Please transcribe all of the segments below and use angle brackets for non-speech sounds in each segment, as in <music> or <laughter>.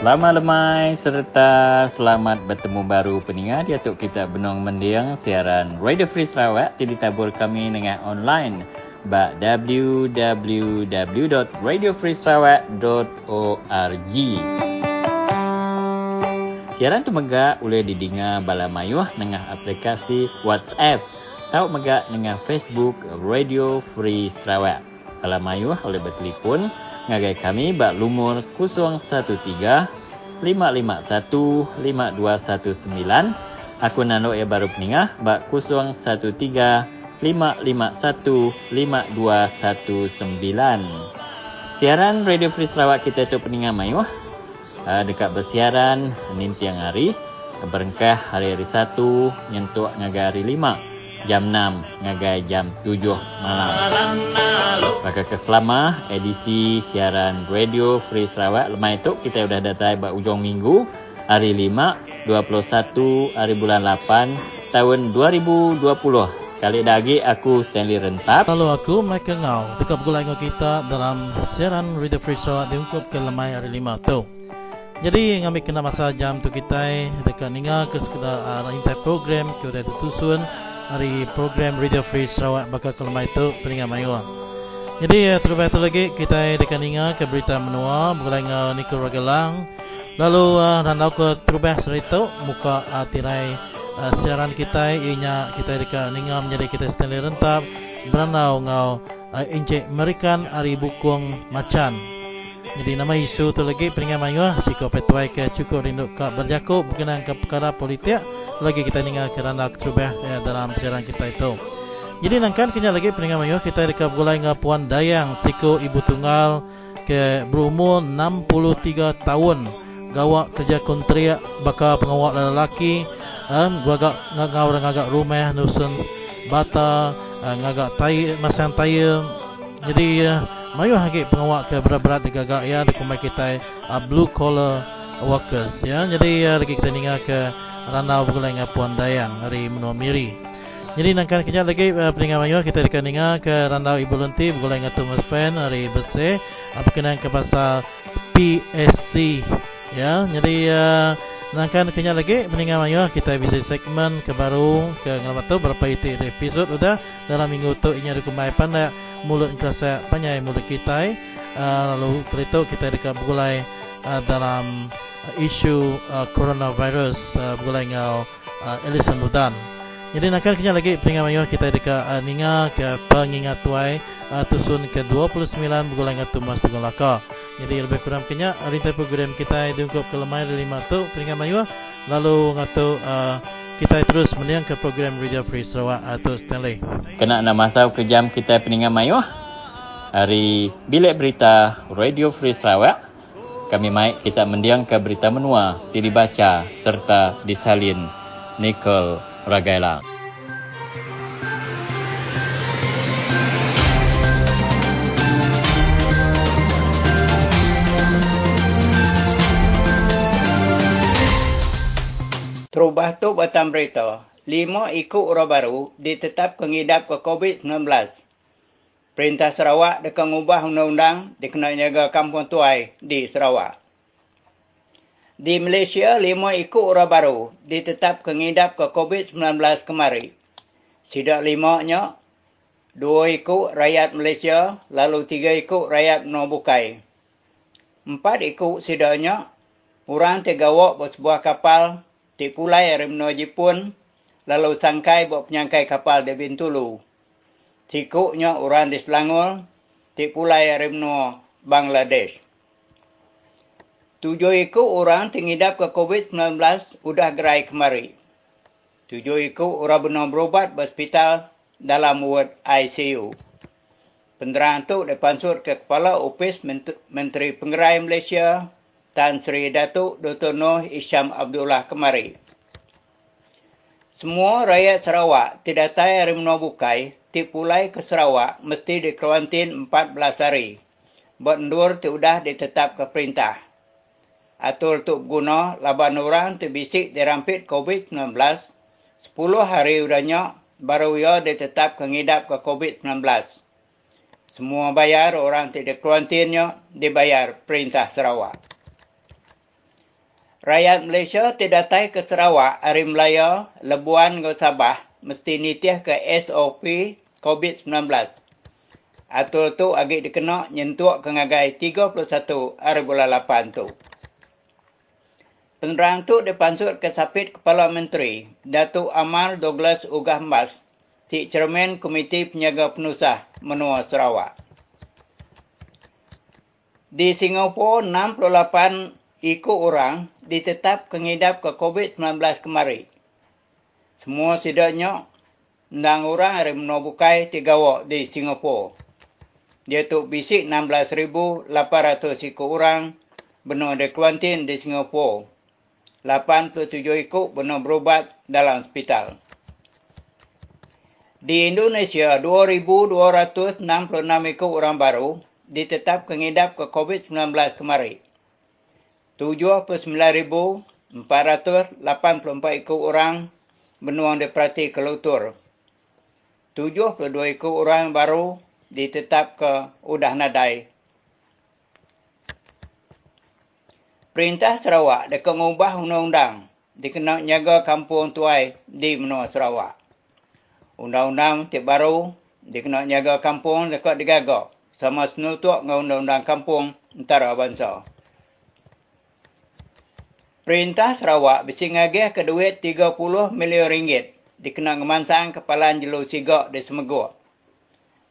Selamat lemai serta selamat bertemu baru peningat di atuk kita benong mendiang siaran Radio Free Sarawak di ditabur kami dengan online. Ba www.radiofreesarawak.org Siaran tu megak boleh didengar bala mayuh dengan aplikasi WhatsApp. Atau megak dengan Facebook Radio Free Sarawak. Kalau mayuh boleh bertelefon ngagai kami bak lumur 013 551 5219 aku nanduk ya baru peningah bak 013 551 5219 siaran Radio Free Sarawak kita tu peningah mayuh uh, dekat bersiaran nin tiang hari berengkah hari-hari satu nyentuk ngagai hari lima jam 6 ngagai jam 7 malam. Maka keselama edisi siaran Radio Free Sarawak lemai itu kita sudah datang buat ujung minggu hari 5 21 hari bulan 8 tahun 2020. Kali lagi aku Stanley Rentap. Lalu aku Michael Ngau. Dekat bulan kita dalam siaran Radio Free Sarawak diungkup ke lemai hari 5 tu. Jadi ngambil kena masa jam tu kita dekat ninga ke sekedar uh, intai program ke udah tutusun hari program Radio Free Sarawak bakal ke lemah itu peningat mayu. Jadi uh, terlebih lagi kita dekat ninga ke berita menua mulai dengan Nicole Ragelang. Lalu uh, dan aku terlebih serita muka uh, tirai uh, siaran kita ianya kita dekat ninga menjadi kita Stanley Rentap beranau ngau uh, injek merikan hari bukung macan. Jadi nama isu tu lagi peningat mayu sikap petuai ke cukup rindu ke berjakup berkenaan ke perkara politik lagi kita dengar kerana keterubah ya, dalam siaran kita itu. Jadi nangkan kena lagi peningat mayu kita dekat bulai dengan Puan Dayang Siko Ibu Tunggal ke berumur 63 tahun. Gawak kerja kontrak bakal pengawal lelaki um, agak ngagak orang agak rumah nusun bata uh, ngagak tai masang tai jadi uh, mayu hagi pengawal ke berat-berat digagak ya di kumai kita uh, blue collar workers ya. Jadi uh, lagi kita dengar ke Ranau dengan Puan Dayang hari menua miri. Jadi nangkan kejap lagi uh, peningat mayu kita akan dengar ke Ranau Ibu Lenti dengan Thomas Pen hari bersih uh, berkenaan ke pasal PSC. Ya, jadi uh, nangkan kejap lagi peningat mayu kita bisa segmen ke baru ke ngalamat tu berapa itu episod sudah dalam minggu tu ini ada kumai pandai mulut kerasa panjang mulut kita uh, lalu kereta kita dekat bergulai uh, dalam uh, isu uh, coronavirus uh, bergulai dengan uh, Ellison Ludan. Jadi nak kena lagi peringat mayu kita dekat uh, ninga ke pengingat tuai uh, tusun ke 29 bergulai dengan Tumas Tegung Laka. Jadi lebih kurang kena rintai program kita diungkup ke lemai 5 tu peringat mayu lalu ngatu uh, kita terus meniang ke program Radio Free Sarawak atau Stanley. Kena nak masa ke jam kita peningat mayu hari bilik berita Radio Free Sarawak kami mai kita mendiang ke berita menua dibaca serta disalin Nicole Ragaila. Terubah tu batang berita. Lima ikut orang baru ditetap pengidap ke COVID-19. Perintah Sarawak dekat mengubah undang-undang dikenal jaga kampung tuai di Sarawak. Di Malaysia, lima ikut orang baru ditetap kengidap ke COVID-19 kemari. Sidak limanya, dua ikut rakyat Malaysia, lalu tiga ikut rakyat Nobukai. Empat ikut sidaknya, orang tergawak buat sebuah kapal tipulai dari menua Jepun, lalu sangkai buat penyangkai kapal di Bintulu tikuknya orang di Selangor, tik pulai Rimno, Bangladesh. Tujuh ikut orang tingidap ke COVID-19 sudah gerai kemari. Tujuh ikut orang benar berubat berhospital dalam ward ICU. Penerangan itu dipansur ke Kepala Opis Menteri Pengerai Malaysia, Tan Sri Datuk Dr. Noh Isyam Abdullah kemari. Semua rakyat Sarawak tidak tahu Rimno Bukai tip pulai ke Sarawak mesti dikarantin 14 hari. Bendur tu sudah ditetap ke perintah. Atur tu guna laban orang terbisik dirampit COVID-19. 10 hari udahnya baru ia ditetap kengidap ke COVID-19. Semua bayar orang tidak karantinnya dibayar perintah Sarawak. Rakyat Malaysia terdatai ke Sarawak, Hari Melaya, Lebuan ke Sabah, mesti nitiah ke SOP COVID-19. Atul tu agak dikena nyentuak ke ngagai 31 hari bulan 8 tu. Penerang tu dipansut ke sapit Kepala Menteri, Datuk Amal Douglas Ugah Mas, si Cermin Komiti Penyaga Penusah Menua Sarawak. Di Singapura, 68 ikut orang ditetap kengidap ke COVID-19 kemari. Semua sidaknya ndang orang hari menobukai tiga wak di Singapura. Dia tu bisik 16,800 ikut orang benar di kuantin di Singapura. 87 ikut benar berubat dalam hospital. Di Indonesia, 2,266 ikut orang baru ditetap kengidap ke COVID-19 kemari. 79,484 ikut orang benuang diperhati ke Lutur. 72 ikut orang baru ditetap ke Udah Nadai. Perintah Sarawak dekat mengubah undang-undang dikenal nyaga kampung tuai di menua Sarawak. Undang-undang tiap baru dikenal nyaga kampung dekat digagak sama senutuk dengan undang-undang kampung antara bangsa. Perintah Sarawak bisi ngagih ke duit 30 milion ringgit dikenang kemansang kepalan jelu sigak di Semeguk.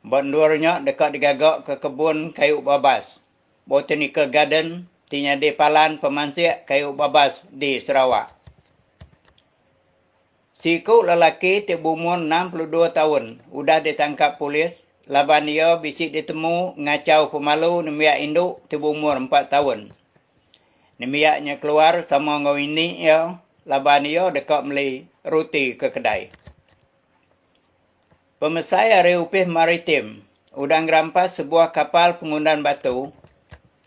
Bondurnya dekat digagak ke kebun kayu babas. Botanical Garden tinya di palan pemansik kayu babas di Sarawak. Siku lelaki umur 62 tahun sudah ditangkap polis. Laban dia bisik ditemu ngacau pemalu nemiak induk tibu umur 4 tahun. Nemiaknya keluar sama dengan ini ya. Laban dia dekat beli roti ke kedai. Pemesai hari upih maritim. Udang gerampas sebuah kapal pengundan batu.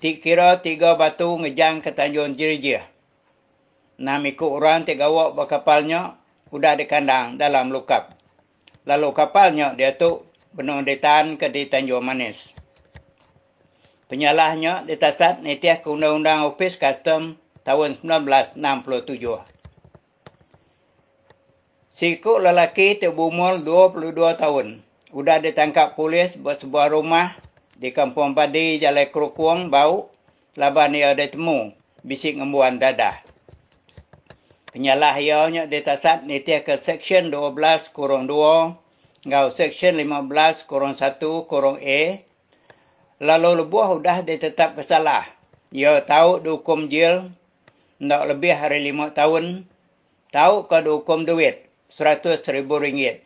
Tik kira tiga batu ngejang ke Tanjung Jirijih. Enam ikut orang tiga wak berkapalnya sudah dikandang dalam lukap. Lalu kapalnya dia tu benar ditahan ke di Tanjung Manis. Penyalahnya ditasat nitiah ke Undang-Undang Ofis Custom tahun 1967. Siku lelaki terumur 22 tahun. Sudah ditangkap polis buat sebuah rumah di Kampung Padi, Jalan Kerukuang, Bau. Laban ia ada temu bisik ngembuan dadah. Penyalah ianya ditasat nitiah ke Seksyen 12 kurung 2 ngau Seksyen 15 kurung 1 kurung A lalu lebuah sudah ditetap bersalah. Ia tahu dihukum jil nak lebih hari lima tahun. Tahu ke dihukum duit seratus ribu ringgit.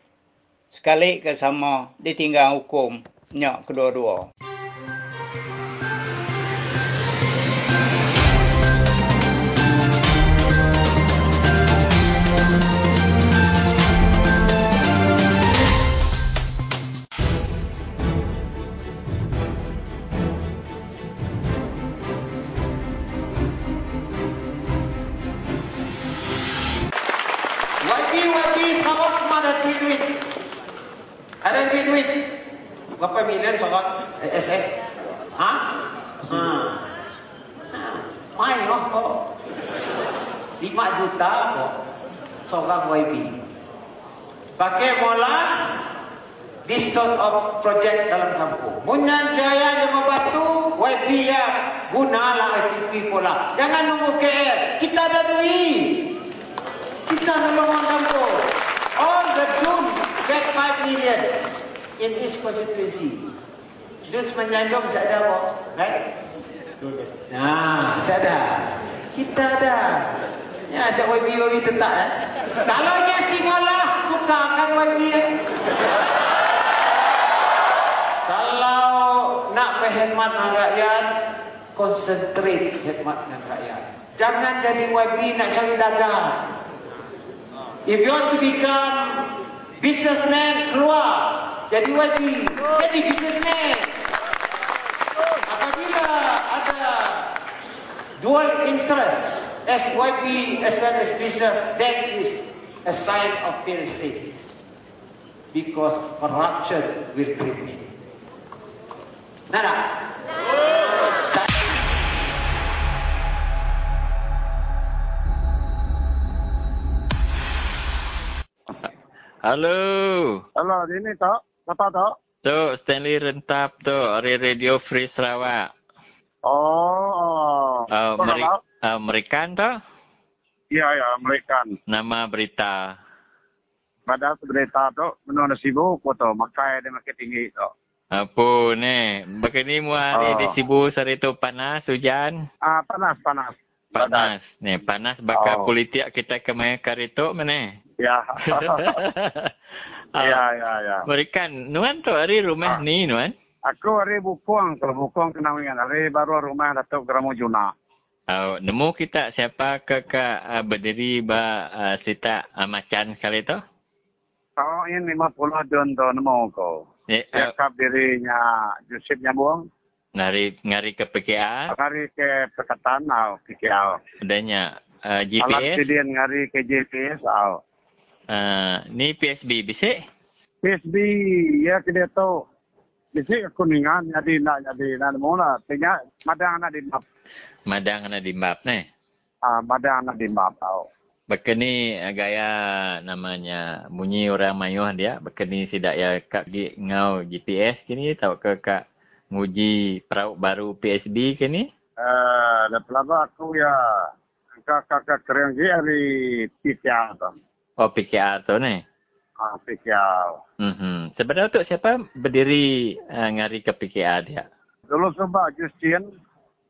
Sekali ke sama ditinggal hukum nyak kedua-dua. Menyandung saya ada apa? Right? Nah, saya ada. Kita ada. Ya, saya YB YB tetap. Eh? Kalau nya si malah tukarkan YB. Eh? Kalau nak dengan rakyat, konsentrate hemat dengan rakyat. Jangan jadi YB nak cari dagang. If you want to become businessman, keluar. Jadi YB, jadi businessman kita ada dual interest as YP as well as business that is a sign of real state. because corruption will bring in. Nana. Hello. Hello, ini tak? Kata tak? Tu Stanley Rentap tu, Radio Free Sarawak. Oh. Uh, Meri uh, Amerikan tu? Iya, ya, mereka. Nama berita. Pada berita tok, menurut sibuk foto, makai dia makin tinggi tok. Apa ni? Begini mu hari Oh. di Sibu hari tu panas hujan. Ah, panas, panas. Panas. Ni panas bakal Oh. politik kita ke mai karitok mana? <laughs> Ya. Ah, ya, ya, ya. Berikan nuan tu hari rumah Ah. ni nuan. Aku hari bukuang. Kalau bukuang kena ingat. Hari baru rumah Datuk Geramu Juna. Uh, nemu kita siapa ke ke uh, berdiri ba uh, cerita uh, macan sekali tu? Oh, ini 50 tahun tu nemu aku. Eh, uh, Siap dirinya Yusuf Nyambung. Ngari, ngari ke PKA? Ngari ke Pekatan atau oh, PKA. Adanya uh, GPS? Alat kedian ngari ke GPS atau? Oh. Uh, ni PSB bisik? PSB, ya kita tahu ni si aku nak jadi nak ada mana tengah madang nak dimap madang nak dimap ne ah madang nak dimap tau. Begini eh, gaya namanya bunyi orang mayuh dia. Begini sidak ya kak di ngau GPS kini tahu ke kak nguji perahu baru PSB kini? Eh, ah dah pelabak aku ya. Kak kak kerengi hari PCR oh, tu oh PCR tu ne Ah, PKL. Mhm. Sebenarnya untuk siapa berdiri uh, ngari ke PKR dia? Dulu sebab Justin,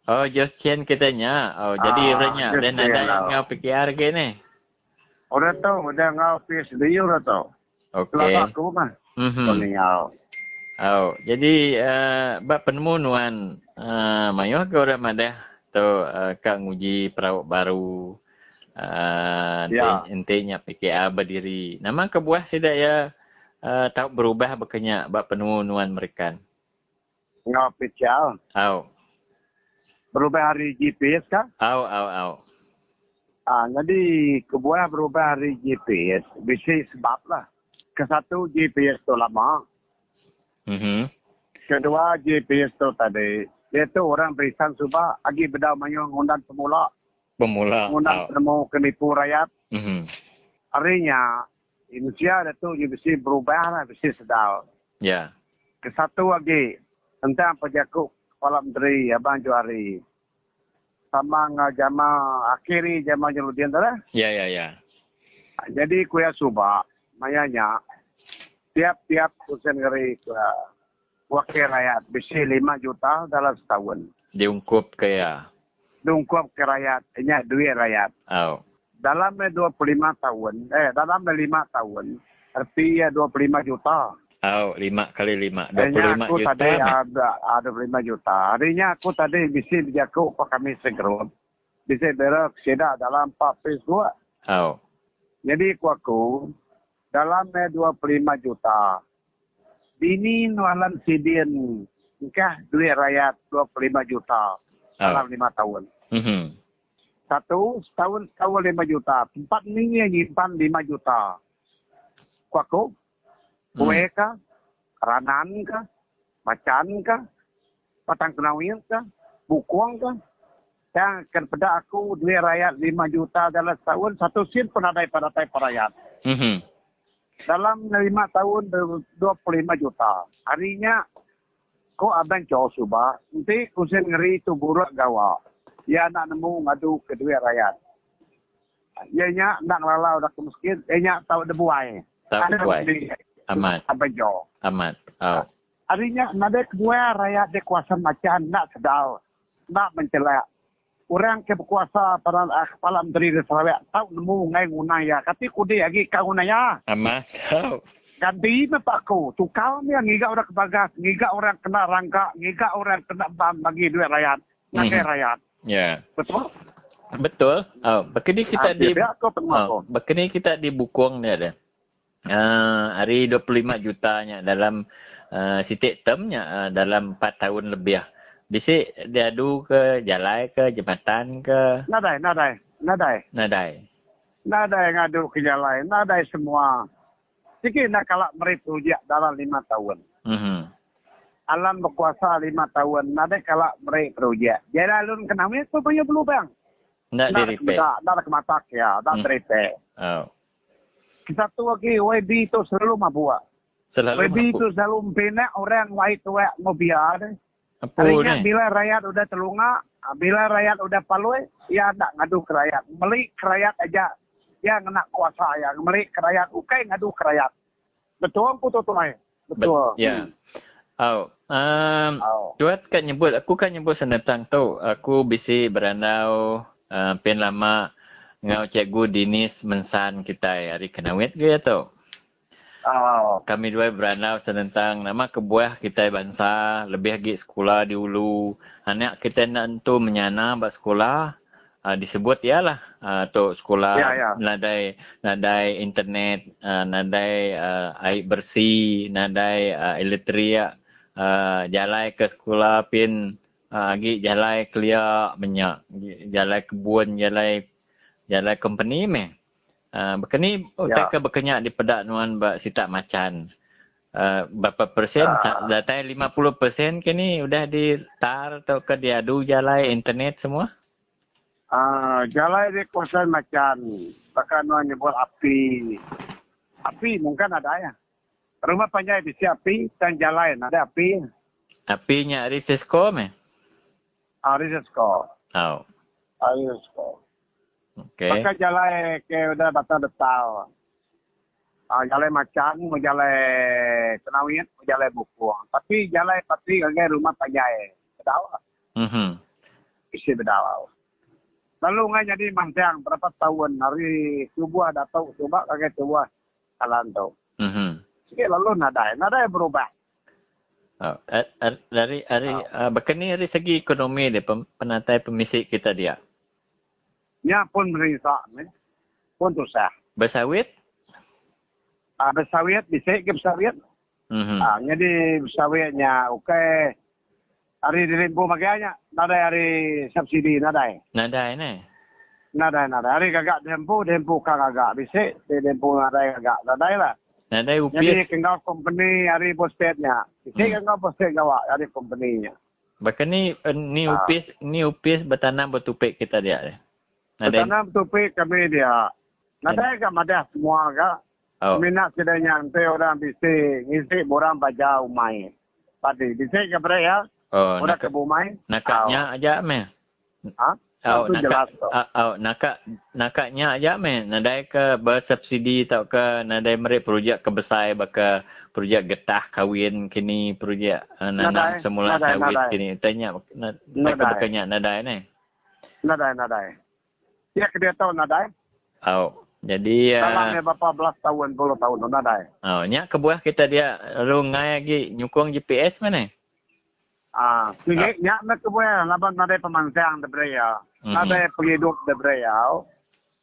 Oh, Just Chen katanya. Oh, jadi Ah, orangnya. Just Dan ada lah. yang ngau PKR ke ni? udah tahu, udah ngau PSB, udah tahu. Okey. Pelaba aku mah. Mhm. Kuningau. Oh, jadi uh, bab penemu nuan uh, mayuh ke orang madah tu uh, kak nguji perauk baru uh, Ya. intinya PKA berdiri. Nama kebuah tidak ya uh, tahu berubah bekenya bab penemu nuan mereka. Ngau PKL. Au, Berubah hari GPS kah? au, au, au. Ah, jadi kebuah berubah hari GPS. Bisa sebab lah. Kesatu GPS tu lama. Mhm. Kedua GPS tu tadi. Dia tu orang berisan subah. Agi bedau mayu ngundan semula. Pemula. Ngundan Au. penemu kenipu rakyat. Mhm. Harinya. Indonesia dia tu bisa berubah lah. Bisa sedal. Ya. Kesatu lagi. Tentang pejaku Kepala Menteri Abang Johari. Sama dengan jama akhiri jama Jaludin tu lah. Ya, ya, ya. Jadi kuya subak, mayanya tiap-tiap kusen ngeri kuya wakil rakyat bisi 5 juta dalam setahun. Diungkup ke ya. Dungkup ke rakyat, ini duit rakyat. Au. Dalam 25 tahun, eh dalam 5 tahun, artinya 25 juta. Au, lima kali lima. Dua puluh Hanya lima aku juta. tadi ada, ada 25 juta. Harinya aku tadi bisi berjaku pak kami segerut. Bisi berak sedak dalam 4 pis dua. Au. Jadi aku aku dalam 25 juta. Bini nualan sidin. Nikah duit rakyat 25 juta dalam 5 tahun. Mhm. Satu, setahun setahun 5 juta. Empat minggu yang nyimpan 5 juta. Aku aku, kue kah, ranan kah, macan kah, patang kenawin kah, bukuang kah. Yang kepada aku duit rakyat 5 juta dalam setahun, satu sen pun ada pada tai rakyat. Mhm. dalam lima tahun ber- 25 juta. Harinya ko abang jauh subah, nanti kusen ngeri itu buruk gawa. Ya nak nemu ngadu ke duit rakyat. Ya nya nak lalau ke miskin, ya nya tahu debuai. Tak buai. Amat. Abang jauh. Amat. Au. Harinya nada kedua rakyat dia kuasa macam nak sedal, nak mencelak. Orang ke berkuasa pada uh, kepala menteri di Sarawak tahu nemu ngai gunai ya. Kati kudi lagi kau gunai ya. Amat. Au. ganti na pa ako. Tukal niya, ngiga orang kebagas, ngiga orang kena rangka, ngiga orang kena bam bagi duit rakyat. Ngakai Mhm. rakyat. Ya. Betul? Betul. Oh, bekini kita Ah, di dia oh, aku. bekini kita di Bukong ni ada. Uh, hari 25 jutanya dalam uh, sitik termnya uh, dalam 4 tahun lebih. Bisi dia adu ke jalan ke jembatan ke Nadai, nadai, nadai. nadai. Nadai ngadu ke jalan, nadai semua. Sikit nak kalak meri projek dalam lima tahun. Mhm. Alam berkuasa lima tahun, nadai kalak meri projek. Jadi alun kena ni, tu punya belum bang. Nak di repair. Nak ada kematak ya, Hmm. repair. Oh. Kita tu lagi YB tu selalu mabuk. Selalu YB mampu. tu selalu mempenak orang white tu mau biar. deh. Apa ni? bila rakyat udah telunga, bila rakyat udah palui, ya tak ngadu ke rakyat. Meli ke rakyat aja. Ya nak kuasa ya. Meli ke rakyat, ukai ngadu ke rakyat. Betul aku tu tu Betul. Bet- Ya. Oh, um, Oh. Tuat kan nyebut, aku kan nyebut senetang tu. Aku bisi beranau uh, pen lama ngau cikgu Dinis mensan kita hari kenawit ke ya tu. Oh. Kami dua beranau tentang nama kebuah kita bangsa, lebih lagi sekolah di ulu. Anak kita nak tu menyana bak sekolah, uh, disebut ialah uh, tu sekolah Ya, ya. nadai nadai internet, uh, nadai uh, air bersih, nadai uh, elektrik, uh, jalan ke sekolah pin uh, lagi jalan clear banyak, jalan kebun, jalan jalan company meh. Uh, bekeni Ya. tak ke bekenyak di pedak nuan bak sitak macan. Uh, berapa persen? Ya. Uh. Datai 50 persen kini udah di tar atau ke diadu jalan internet semua? Ah, jalan dia kuasa macam bahkan orang nyebut api. Api mungkin ada ya. Rumah panjang bisa api dan jalan ada api. Api nya ari Cisco meh? Ah, risko. Oh, Ah, risko. okay. Bahkan jalan ke udah batang detal. Ah, jalan macam, mau jalan kenawin, mau jalan buku. Tapi jalan pasti kagak rumah panjang. Bedawa. Mhm. Isi bedawa. Lalu nggak jadi mancang berapa tahun hari subuh datang coba kagak coba jalan tu. Mhm. Sikit lalu nadai, nadai berubah. Oh, ar- ar- dari dari uh, bekeni dari segi ekonomi dia pem, penatai pemisik kita dia. Nya pun merisak ni. Pun susah. Bersawit? Ah, bersawit, bisa ke bersawit. Mhm. Ah, jadi bersawitnya, okey. Hari di lembu makanya, nadai hari subsidi, nadai. Nadai ni. Nadai, nadai. Hari kagak dempu, dempu kang agak. Bisa, di dempu nadai agak. Nadai lah. Nadai Jadi upis. kengau company hari postpaidnya. Bisa Hmm. kengau postpaid gawak hari company-nya. Bekeni uh, ni Ah. upis ni upis bertanam bertupik kita dia. ni. Nadai. Bertanam topik kami dia. Nadai agak madah semua agak. Oh. Minat sedanya nanti orang bisa ngisi orang baca umai. Padi bisa ke ya? Oh, Orang nak ke umai. nakaknya aja meh. Ha? Oh, jelas nakak, tu. uh, oh, nakak, nakaknya aja meh. Nadai ke bersubsidi tau ke nadai mereka projek kebesar baka projek getah kahwin kini projek uh, nanam Nadai, semula nadai, sawit nadai. kini. Tanya na, tak Nadai. bekanya nadai ni. Nadai, nadai. Ya ke dia tahu nadai. Oh, jadi Dalam uh, uh, berapa belas tahun, puluh tahun tu nadai. oh, nyak kebuah kita dia lu ngai lagi nyukung GPS mana? Ah, sige, nya na ke buaya, laban nadai pemansang de breya. Mhm. Nadai penghidup de breya.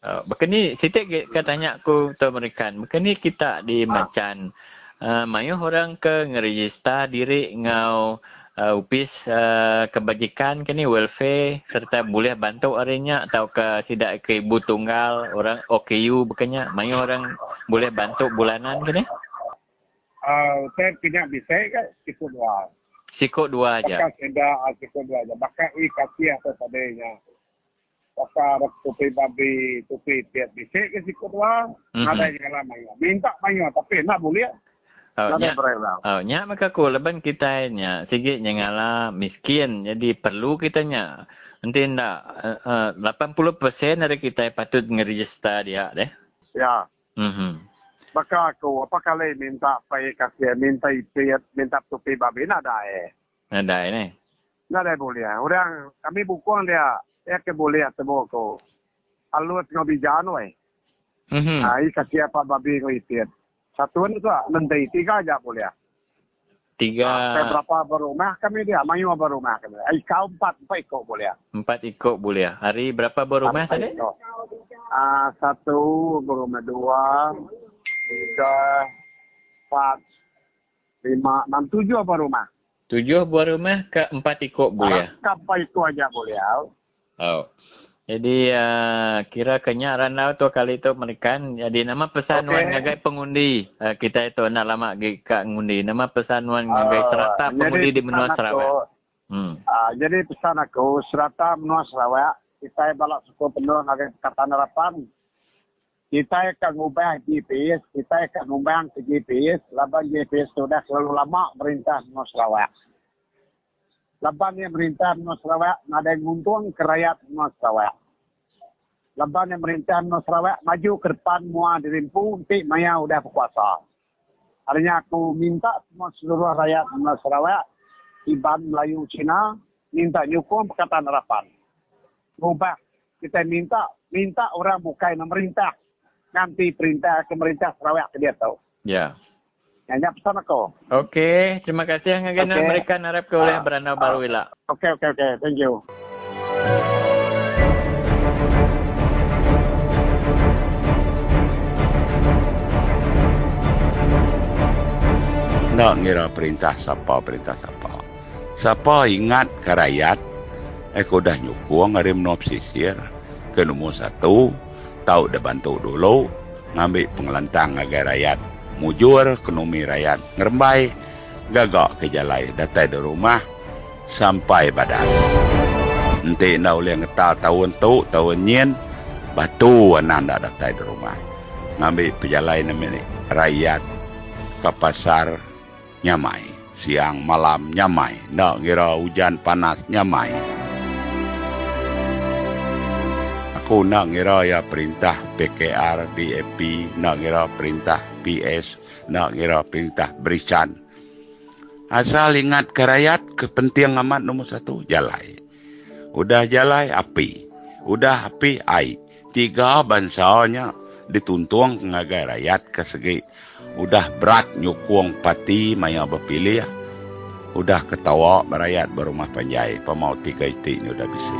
Oh, bekeni sitik ke katanya aku tu merikan. Bekeni kita di Ah. macan uh, mayu orang ke ngerejista diri ngau uh, upis uh, kebajikan kini welfare serta boleh bantu arinya atau ke sidak ke ibu tunggal orang OKU bekenya mayu orang boleh bantu bulanan kini Ah, saya punya bisa ke ikut dua. Sikut dua aja. Bakal seda ikut dua aja. Bakal i kasih atau tadinya. Bakal tupi babi, tupi tiap bisa ke ikut dua. Mhm. Nadai jalan mayu. Minta mayu tapi nak boleh. Oh, Nadai nya, breya. oh, nya maka ku leban kita nya sikit nyangala miskin jadi perlu kita nya nanti ndak uh, uh, 80% dari kita patut ngerejista dia deh. Ya. Mhm. Maka aku apa kali minta pay kasih, minta ipit, minta tupi babi nadai. Ada ini. Nadai boleh. Orang kami bukuang dia, ya ke boleh temu ko. Alut ngobijan we. Mhm. Ah, i kasih apa babi ko ipit. Satuan itu ah, nanti tiga aja boleh. Tiga Ah, berapa berumah kami dia, mayu berumah kami. Ai kau empat, empat ikut boleh. empat ikut boleh. Hari berapa berumah Empat tadi? Ah, satu berumah dua, tiga, empat, lima, enam, tujuh berumah. Tujuh buah rumah ke empat ikut boleh. Sampai itu aja boleh. Oh. Jadi uh, kira kenya ranau tu kali tu merikan. Jadi nama pesan Okey. wan ngagai pengundi. Uh, kita itu nak lama gi kak ngundi. Nama pesan wan ngagai Ah, serata pengundi di benua pesan Sarawak. Hmm. Ah, jadi pesan aku, serata menua Sarawak, kita balak suku penuh ngagai kata narapan. Kita akan ubah GPS, kita akan ubah ke GPS, laban GPS sudah selalu lama merintah Nusa Sarawak. Laban yang merintah Nusa Sarawak, ada yang untung ke rakyat Nusa Sarawak. Laban yang merintah Nusa Sarawak, maju ke depan mua dirimpu, nanti maya sudah berkuasa. Artinya aku minta semua seluruh rakyat Nusa Sarawak, Iban Melayu Cina, minta nyukung perkataan harapan. Ubah. Kita minta, minta orang bukan memerintah. Nanti perintah pemerintah Sarawak dia tahu. Ya. Hanya pesan aku. Okey, terima kasih ngagana Okey. mereka narap ke oleh Ah, beranda ah. baru ila. Okey, okey, okey. Thank you. Nak ngira perintah siapa, perintah siapa. Siapa ingat ke rakyat, aku dah nyukung hari menop sisir ke nombor satu, tahu dah bantu dulu, ngambil pengelantang agar rakyat, mujur ekonomi rakyat, ngerembai, gagak ke jalai, datai di rumah, sampai badan. Nanti nak boleh ngetal tahun tu, tahun nyen, batu anak dah datai di rumah. Ngambil pejalai nama rakyat ke pasar nyamai. Siang malam nyamai. Nak kira hujan panas nyamai. Aku nak kira ya perintah PKR, DAP, nak kira perintah PS, nak kira perintah Berisan. Asal ingat ke rakyat, kepenting amat nombor satu, jalai. Udah jalai, api. Udah api, ai. Tiga bansanya dituntung ngagai rakyat ke segi udah berat nyukung pati maya berpilih udah ketawa rakyat berumah panjai pemau tiga itik ni udah bisa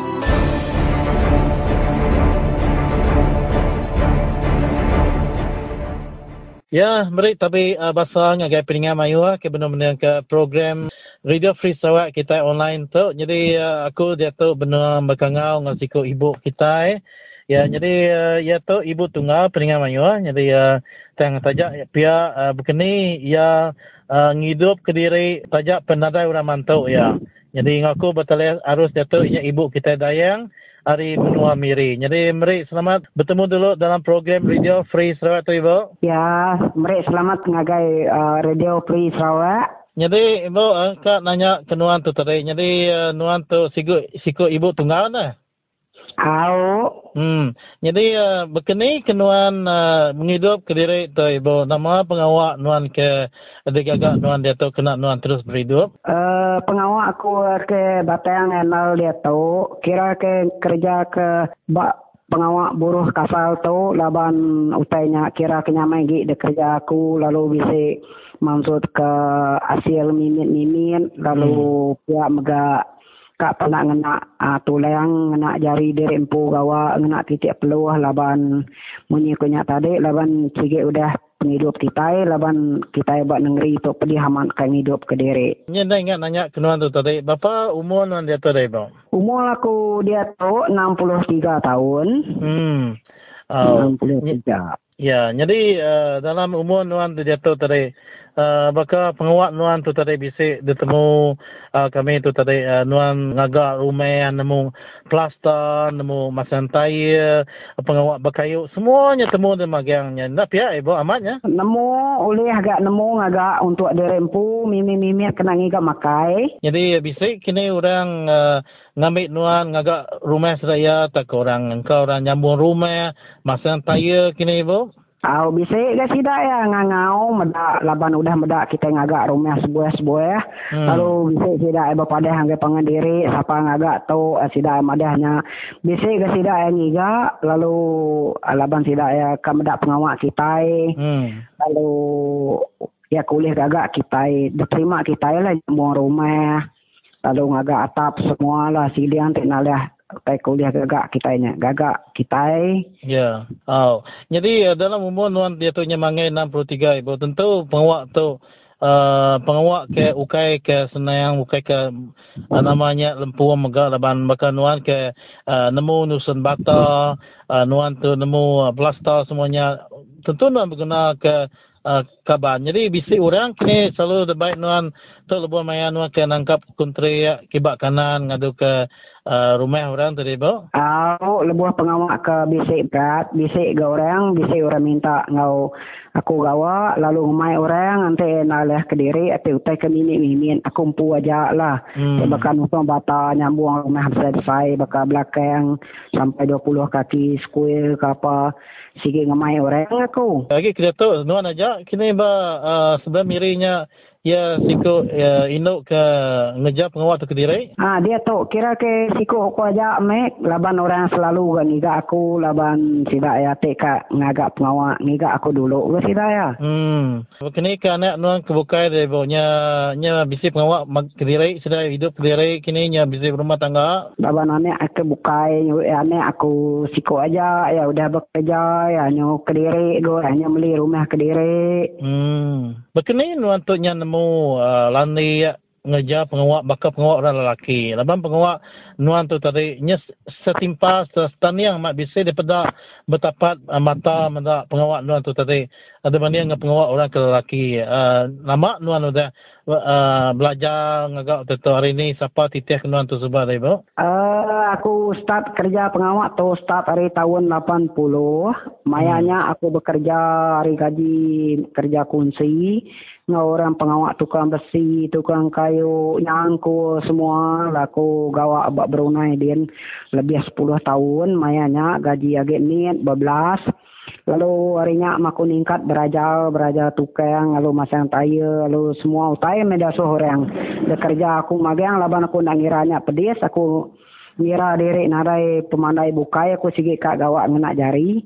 Ya, mari tapi uh, bahasa ngagai peningan mayu ah, ke benar-benar ke program Radio Free Sarawak kita online tu. Jadi uh, aku dia tu benar berkangau dengan siku ibu kita eh. Ya, jadi uh, ya tu ibu tunggal peningan mayu ah. Jadi uh, tang tajak pia uh, begini ya uh, ngidup ke diri tajak penadai orang mantau ya. Jadi ngaku betul harus dia tu ya ibu kita dayang hari menua miri. Jadi mari selamat bertemu dulu dalam program Radio Free Sarawak tu ibu. Ya, mari selamat ngagai uh, Radio Free Sarawak. Jadi ibu uh, kak nanya ke nuan tu tadi. Jadi uh, nuan tu siku siku ibu tunggal nah. Au, Hmm. Jadi uh, berkeni ke nuan uh, menghidup ke diri tu ibu. Nama pengawak nuan ke adik-agak nuan dia tu kena nuan terus berhidup. uh, pengawal aku ke Batang Enal dia tu, kira ke kerja ke bak pengawal buruh kasal tu laban utainya kira ke nyamai gi de kerja aku lalu bisa maksud ke hasil mimin-mimin lalu pihak mega kak pernah ngena uh, tulang ngena jari diri empu gawa ngena titik peluh laban munyi kunya tadi laban cige udah penghidup kita laban kita buat negeri tu pedih amat kan hidup ke diri Nya dah ingat nanya ke nuan tu tadi. Bapa umur nuan dia tu tadi ibu? Umur aku dia tu 63 tahun. Hmm. Oh. 63. Ya, jadi uh, dalam umur nuan tu jatuh tadi, uh, baka pengawak nuan tu tadi bisik ditemu uh, kami tu tadi uh, nuan ngagak rumah nemu plaster, nemu masang tayar, pengawak berkayu, semuanya temu di magangnya. Nak pihak ibu amatnya? Nemu oleh agak nemu agak untuk dirempu mimi-mimi kena ngiga makai. Jadi bisik kini orang uh, ngambil nuan ngagak rumah saya tak orang engkau orang nyambung rumah masang tayar kini ibu. Au bisik ke sida ya ngangau medak laban udah medak kita ngagak rumah sebuah-sebuah. Hmm. Lalu bisik sida ibu pada hangge pengandiri siapa ngagak tu eh, sida madahnya. Bisik ke sida yang ngiga lalu eh, laban sida ya ke medak pengawak kita. Hmm. Lalu ya kuliah gagak kita diterima kita lah semua rumah lalu ngagak atap semua lah silian tak lah kai kuliah gagak kita nya gagak kita Ya. Oh. Jadi uh, dalam umur nuan dia tu nyemangai 63 ibu. Tentu pengawak tu uh, pengawak ke ukai ke senayang ukai ke uh, namanya lempuang megak laban bakal nuan ke uh, nemu nusun bata uh, nuan tu nemu plaster semuanya tentu nuan berguna ke uh, kaban. Jadi bisi orang kini selalu terbaik nuan tu lebih maya nuan ke nangkap kuntri kibak kanan ngadu ke uh, rumah orang tadi bo? Aku lebuh pengawak ke bisik berat, bisik ke orang, bisik orang minta ngau aku gawa, lalu ngumai orang, nanti nalih ke diri, atau utai ke mini mimin, aku empu aja lah. Hmm. Nusung bata nyambung rumah selesai, bakal belakang sampai 20 kaki skuil ke apa, sige ngumai orang aku. Lagi tu, nuan aja, kini ba uh, sebab mirinya ya siko ya induk ke ngejap pengawat tu kediri? Ah dia tu kira ke siko aku aja mek laban orang selalu kan ngiga aku laban sida ya teka ngagak pengawat ngiga aku dulu ke sida ya. Hmm. Kini ke anak nuan kebukai de nya nya bisi pengawat kediri sida hidup kediri kini nya bisi rumah tangga. Laban anak aku bukai anak aku siko aja ya udah bekerja ya nyu kediri go hanya beli rumah kediri. Hmm. Bekini nuan tu nya nemu uh, lani ngeja pengawak bakal pengawak orang lelaki. Laban pengawak nuan tu tadi nya setimpa setaniang mak bisa daripada bertapat uh, mata mata pengawak nuan tu tadi ada banding dengan pengawak orang ke lelaki. Uh, nama nuan udah uh, belajar ngagak tu hari ini siapa titih nuan tu sebab dari? Uh, aku start kerja pengawak tu start hari tahun 80. Mayanya hmm. aku bekerja hari gaji kerja kunci orang pengawak tukang besi, tukang kayu, nyangku semua. Laku gawa abak berunai din lebih 10 tahun. Mayanya gaji agak ni 12 lalu harinya aku ningkat berajal berajal tukang lalu masang tayar lalu semua utai media orang bekerja aku magang laban aku nak ngiranya pedis. Aku ngira diri narai pemandai bukai aku sige kak gawa ngenak jari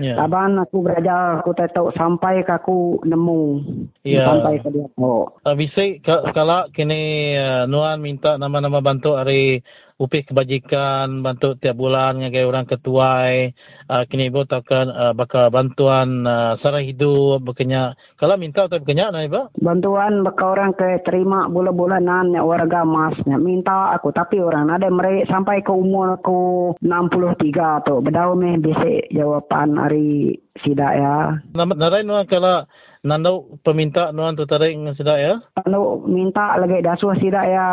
Yeah. Laban aku belajar, aku tak tahu sampai ke aku nemu. Yeah. Sampai ke dia. Oh. Uh, bisa kalau kini uh, Nuan minta nama-nama bantu hari upih kebajikan, bantu tiap bulan ngagai orang ketuai, uh, kini ibu takkan uh, bakal bantuan uh, sara hidup, bekenya. Kalau minta atau bekenya, nah ibu? Bantuan bakal orang ke terima bulan-bulanan, warga mas, minta aku. Tapi orang ada mereka sampai ke umur aku 63 tu. Bedau meh bisa jawapan hari sidak ya. Narai nuan kalau nandau peminta nuan tu tarik dengan sidak ya? Nandau minta lagi dasuh sidak ya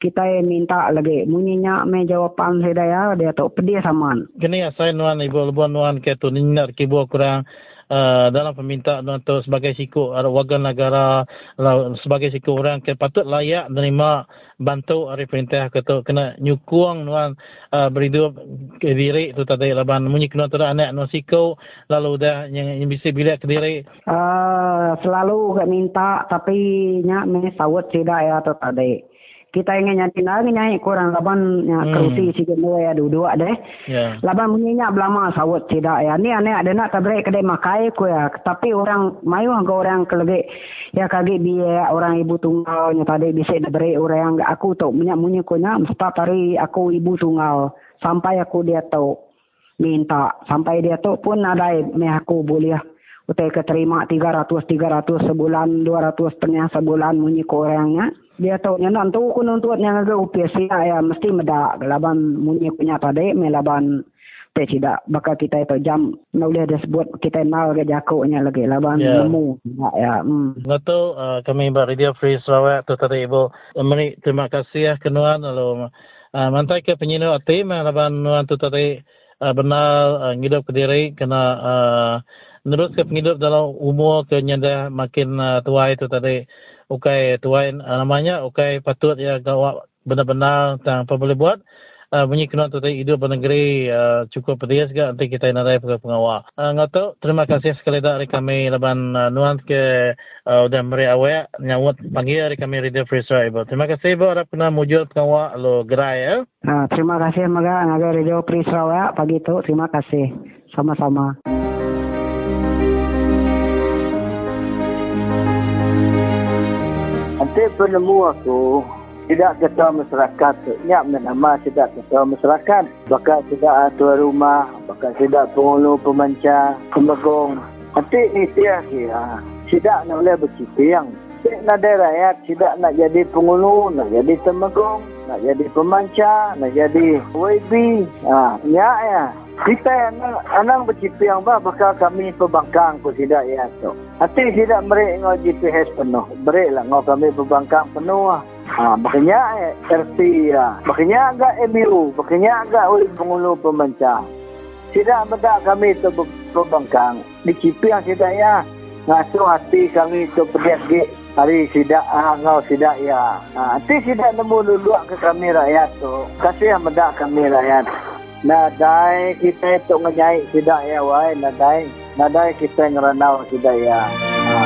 kita minta lagi. Munyinya me jawapan saya ya dia tu pedih saman. Kini ya saya nuan ibu lebuan nuan ke tu ninar kibu kurang Uh, dalam permintaan untuk sebagai siku warga negara uh, sebagai siku orang ke patut layak menerima bantu dari perintah ke tu kena nyukuang nuan uh, berhidup ke diri tu tadi laban. Munyi kena tu anak nuan siku lalu dah yang, yang bisa bilik ke diri. Uh, selalu ke minta tapi nyak me sawut tidak ya tu tadi kita ingin nyanyi lagi nyanyi kurang laban ya, hmm. kerusi si dua ya duduk deh. Yeah. Laban bunyinya belama sawut tidak ya. Ni aneh ada nak tabrek kedai makai ku ya. Tapi orang mayu ke orang kelege ya kage biaya orang ibu tunggal nya tadi bisa tabrek orang aku tu minyak munyi ku nya mesti tari aku ibu tunggal sampai aku dia tu minta sampai dia tu pun ada me aku boleh utai keterima 300 300 sebulan 200 setengah sebulan munyi ku orangnya dia tahu nya nan tu ku nuntut nya ga UPS ya, ya mesti meda laban munyi punya tadi me laban te tidak. Bakal kita itu jam boleh dia sebut kita nal ke jako nya lagi. Laban yeah. nemu ya, ya hmm. Ngato uh, kami bar radio free Sarawak tu tadi ibu. Mari terima kasih ya kenuan lalu uh, mantai ke penyino ati me laban nuan tu tadi uh, benar uh, ngidup ke diri kena uh, Menurut ke dalam umur ke makin uh, tua itu tadi ukai tuan uh, namanya ukai patut ya gawak benar-benar tentang apa boleh buat uh, bunyi kena tu tadi hidup bernegeri uh, cukup pedih juga nanti kita narai ke pengawal. Uh, ngato terima kasih sekali dari kami laban uh, nuan ke uh, udah beri awak nyawut panggil dari kami Radio Free Ibu. Terima kasih Ibu harap kena mujur pengawal lo gerai ya. Uh, terima kasih Maga ngaga Radio Free Sarawak pagi itu terima kasih. Sama-sama Nanti penemu aku tidak ketua masyarakat. Nyak menama tidak ketua masyarakat. Bakal tidak tuan rumah. Bakal tidak penghulu pemancar. Pemegong. Nanti ni tiap kira. Tidak nak boleh berciping. Tidak nak ada rakyat. Tidak nak jadi penghulu. Nak jadi temegong. Nak jadi pemancar. Nak jadi WB. Ha, nyak ya. Kita anak, anak bercipi yang bah, bakal kami pembangkang pun tidak ya tu. Hati tidak beri ngau GPS penuh. Beri lah ngau kami pembangkang penuh lah. Ha, makanya eh, RT ya. Makanya agak MU, makanya agak oleh pengulo pemancang. Tidak benda kami itu berbangkang. Di yang tidak ya. Ngasuh hati kami itu pediat hari sidak ah, ngau sidak ya. Ha, hati sidak nemu dulu ke kami rakyat tu. Kasih yang benda kami rakyat. Nadai kita itu ngenyai sidak ya wai. Nadai. Nadai kita ngeranau sidak ya. Ha.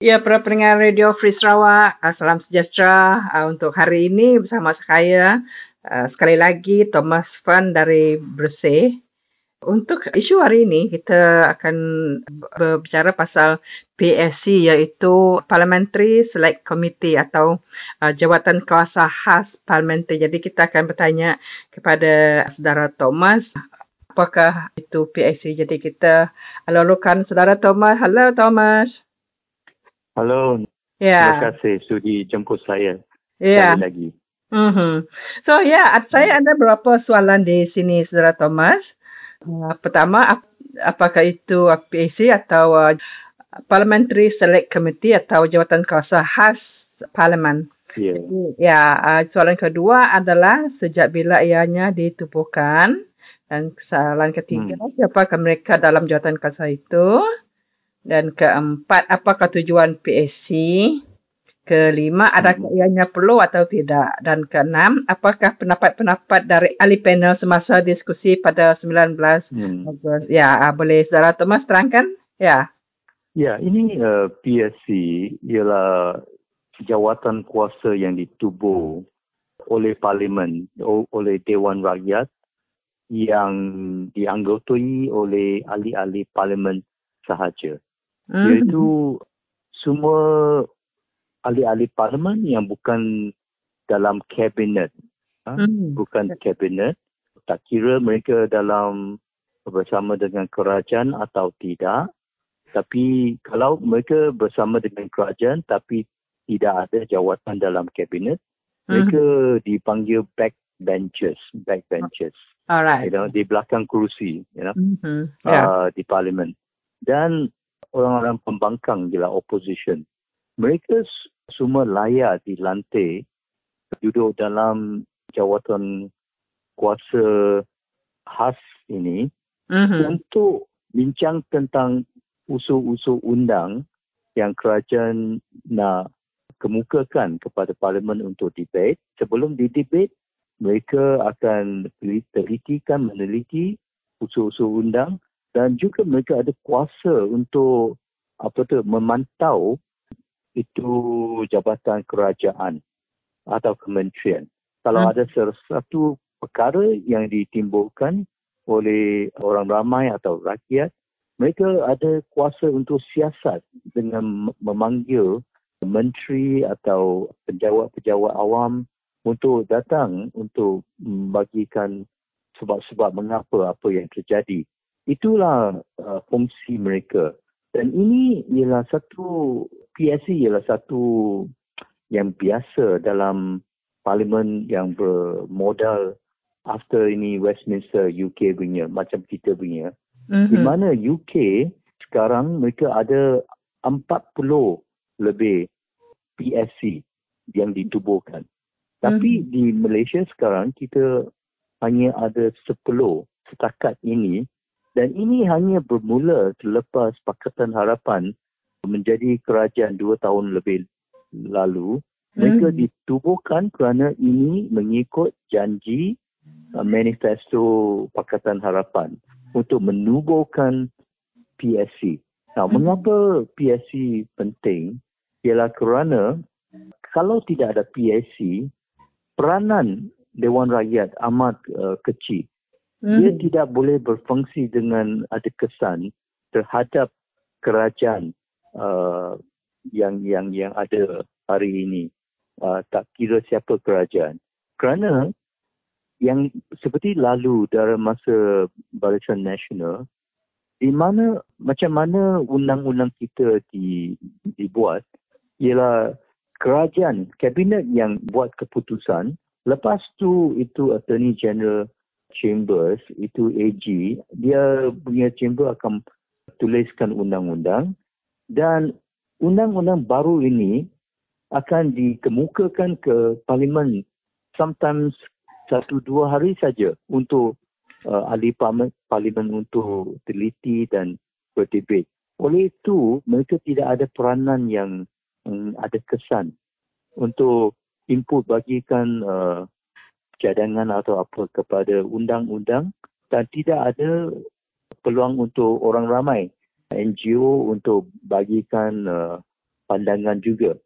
Ya, para pendengar Radio Free Sarawak, uh, salam sejahtera uh, untuk hari ini bersama saya. Uh, sekali lagi, Thomas Fan dari Bersih. Untuk isu hari ini, kita akan berbicara pasal PSC iaitu Parliamentary Select Committee atau uh, Jawatan Kuasa Khas Parliamentary. Jadi kita akan bertanya kepada saudara Thomas apakah itu PSC. Jadi kita lalukan saudara Thomas. Halo Thomas. Halo. Ya. Terima kasih sudi jemput saya. Ya. Sekali lagi. Mm-hmm. So ya, yeah, saya ada beberapa soalan di sini, Saudara Thomas. Uh, pertama, ap- apakah itu PAC atau uh, Parliamentary Select Committee atau Jawatan Kuasa Khas Parlimen? Ya. Ya, uh, soalan kedua adalah sejak bila ianya ditubuhkan dan soalan ketiga, hmm. siapakah mereka dalam jawatan kuasa itu? Dan keempat, apakah tujuan PSC? Kelima, adakah hmm. ianya perlu atau tidak? Dan keenam, apakah pendapat-pendapat dari ahli panel semasa diskusi pada 19 hmm. Ogos? Ya, ah, boleh saudara Thomas terangkan? Ya. Ya, ini uh, PSC ialah jawatan kuasa yang ditubuh oleh Parlimen, oleh Dewan Rakyat yang dianggotai oleh ahli-ahli Parlimen sahaja. Mm. Iaitu semua ahli-ahli parlimen yang bukan dalam kabinet. Ha? Mm. Bukan kabinet. Tak kira mereka dalam bersama dengan kerajaan atau tidak. Tapi kalau mereka bersama dengan kerajaan tapi tidak ada jawatan dalam kabinet, mm. mereka dipanggil backbenchers. Backbenchers. Alright. You know, di belakang kerusi. You know, mm-hmm. yeah. uh, di parlimen. Dan orang-orang pembangkang gila opposition. Mereka semua layak di lantai duduk dalam jawatan kuasa khas ini mm-hmm. untuk bincang tentang usul-usul undang yang kerajaan nak kemukakan kepada parlimen untuk debate. Sebelum di debate, mereka akan telitikan, meneliti usul-usul undang dan juga mereka ada kuasa untuk apa tu memantau itu jabatan kerajaan atau kementerian. Kalau hmm. ada sesuatu perkara yang ditimbulkan oleh orang ramai atau rakyat, mereka ada kuasa untuk siasat dengan memanggil menteri atau penjawat-penjawat awam untuk datang untuk membagikan sebab-sebab mengapa apa yang terjadi. Itulah uh, fungsi mereka. Dan ini ialah satu PSC ialah satu yang biasa dalam parlimen yang bermodal after ini Westminster UK punya macam kita punya mm-hmm. di mana UK sekarang mereka ada 40 lebih PSC yang ditubuhkan tapi mm-hmm. di Malaysia sekarang kita hanya ada 10 setakat ini dan ini hanya bermula selepas Pakatan Harapan menjadi kerajaan dua tahun lebih lalu. Mereka hmm. ditubuhkan kerana ini mengikut janji uh, manifesto Pakatan Harapan untuk menubuhkan PSC. Nah, hmm. mengapa PSC penting? Ialah kerana kalau tidak ada PSC, peranan Dewan Rakyat amat uh, kecil. Hmm. Dia tidak boleh berfungsi dengan ada kesan terhadap kerajaan uh, yang yang yang ada hari ini. Uh, tak kira siapa kerajaan. Kerana yang seperti lalu dalam masa Barisan Nasional, di mana macam mana undang-undang kita di, dibuat ialah kerajaan, kabinet yang buat keputusan, lepas tu itu Attorney General chambers itu AG dia punya chamber akan tuliskan undang-undang. Dan undang-undang baru ini akan dikemukakan ke parlimen sometimes satu dua hari saja untuk uh, ahli parlimen untuk teliti dan berdebat. Oleh itu, mereka tidak ada peranan yang um, ada kesan untuk input bagikan uh, cadangan atau apa kepada undang-undang dan tidak ada peluang untuk orang ramai NGO untuk bagikan uh, pandangan juga.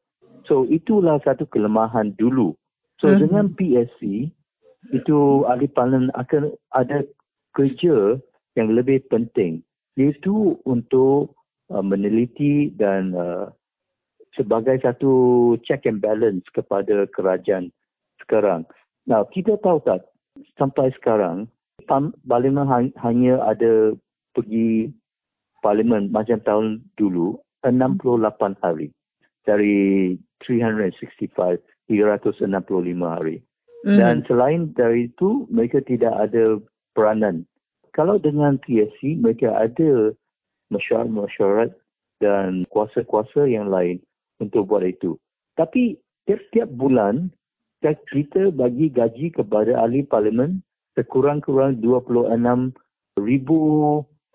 So itulah satu kelemahan dulu. So hmm. dengan PSC itu ahli parlimen akan ada kerja yang lebih penting iaitu untuk uh, meneliti dan uh, sebagai satu check and balance kepada kerajaan sekarang. Nah, kita tahu tak sampai sekarang parlimen hanya ada pergi parlimen macam tahun dulu 68 hari dari 365 365 hari. Dan selain dari itu mereka tidak ada peranan. Kalau dengan PSC mereka ada mesyuarat-mesyuarat dan kuasa-kuasa yang lain untuk buat itu. Tapi tiap-tiap bulan kita bagi gaji kepada ahli parlimen sekurang-kurang 26 ribu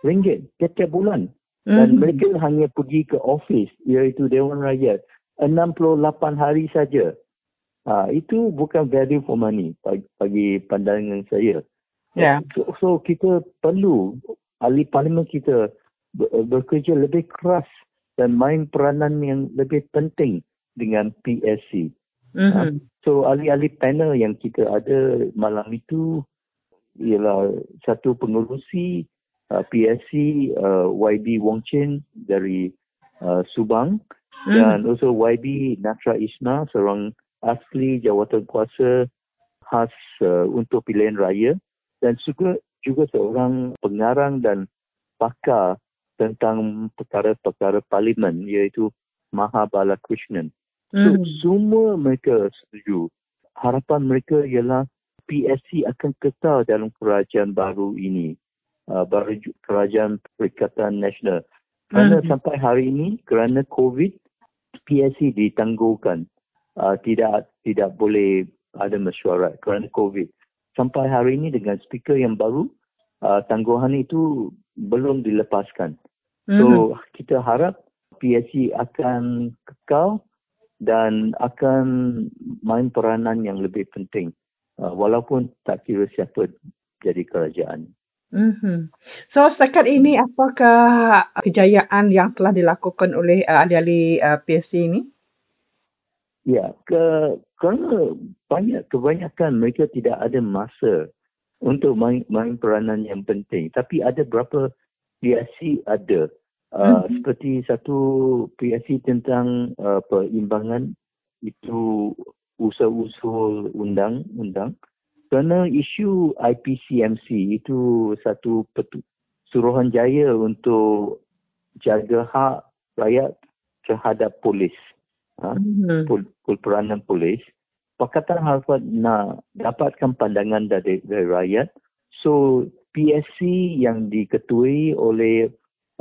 ringgit tiap-tiap bulan. Dan mm-hmm. mereka hanya pergi ke office iaitu Dewan Rakyat 68 hari saja. Ha, itu bukan value for money bagi, bagi pandangan saya. Yeah. So, so kita perlu ahli parlimen kita bekerja lebih keras dan main peranan yang lebih penting dengan PSC. Mm-hmm. Uh, so ahli-ahli panel yang kita ada malam itu ialah satu pengurusi uh, PSC uh, YB Wong Chen dari uh, Subang mm-hmm. dan also YB Natra Isma seorang asli jawatan kuasa khas uh, untuk pilihan raya dan juga juga seorang pengarang dan pakar tentang perkara-perkara parlimen iaitu Mahabala Krishnan. So, mm. semua mereka setuju. Harapan mereka ialah PSC akan kekal dalam kerajaan baru ini. Uh, baru kerajaan Perikatan Nasional. Kerana mm. sampai hari ini, kerana COVID, PSC ditangguhkan. Uh, tidak tidak boleh ada mesyuarat kerana COVID. Sampai hari ini dengan speaker yang baru, uh, tangguhan itu belum dilepaskan. Mm-hmm. So mhm. kita harap PSC akan kekal dan akan main peranan yang lebih penting uh, walaupun tak kira siapa jadi kerajaan. Mm-hmm. So setakat ini apakah kejayaan yang telah dilakukan oleh uh, ahli-ahli uh, PSC ini? Ya, ke, kerana banyak kebanyakan mereka tidak ada masa untuk main, main peranan yang penting. Tapi ada berapa PSC ada. Uh, hmm. Seperti satu PSC tentang uh, perimbangan itu usul-usul undang-undang. Kerana isu IPCMC itu satu petu- suruhanjaya untuk jaga hak rakyat terhadap polis. Ha? Hmm. Pol- peranan polis. Pakatan Harvard nak dapatkan pandangan dari, dari rakyat. So PSC yang diketuai oleh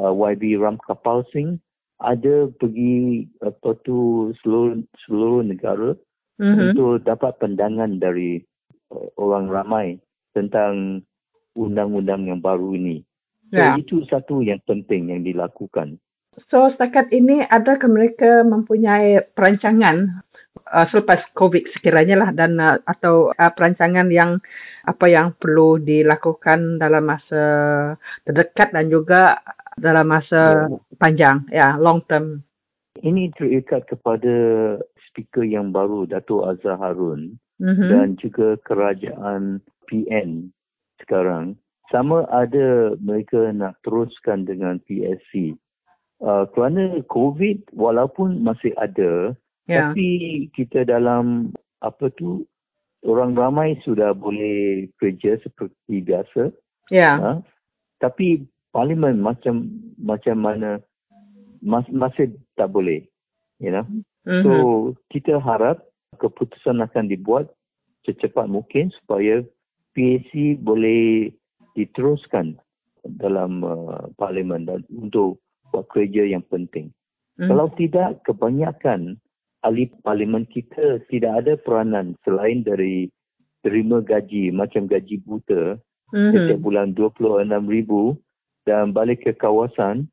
uh, YB Ram Kapal Singh ada pergi apa tu seluruh seluruh negara mm-hmm. untuk dapat pandangan dari uh, orang ramai tentang undang-undang yang baru ini. So yeah. itu satu yang penting yang dilakukan. So setakat ini adakah mereka mempunyai perancangan uh, selepas COVID sekiranya lah dan uh, atau uh, perancangan yang apa yang perlu dilakukan dalam masa terdekat dan juga dalam masa yeah. panjang, ya yeah, long term. Ini terikat kepada speaker yang baru Dato Azhar Harun mm-hmm. dan juga kerajaan PN sekarang. Sama ada mereka nak teruskan dengan PSC. Uh, kerana COVID walaupun masih ada, yeah. tapi kita dalam apa tu orang ramai sudah boleh kerja seperti biasa. Ya. Ha? Tapi parlimen macam macam mana mas, masih tak boleh. You know? Mm-hmm. So kita harap keputusan akan dibuat secepat mungkin supaya PAC boleh diteruskan dalam uh, parlimen dan untuk kerja yang penting. Hmm. Kalau tidak, kebanyakan ahli parlimen kita tidak ada peranan selain dari terima gaji macam gaji buta hmm. setiap bulan RM26,000 dan balik ke kawasan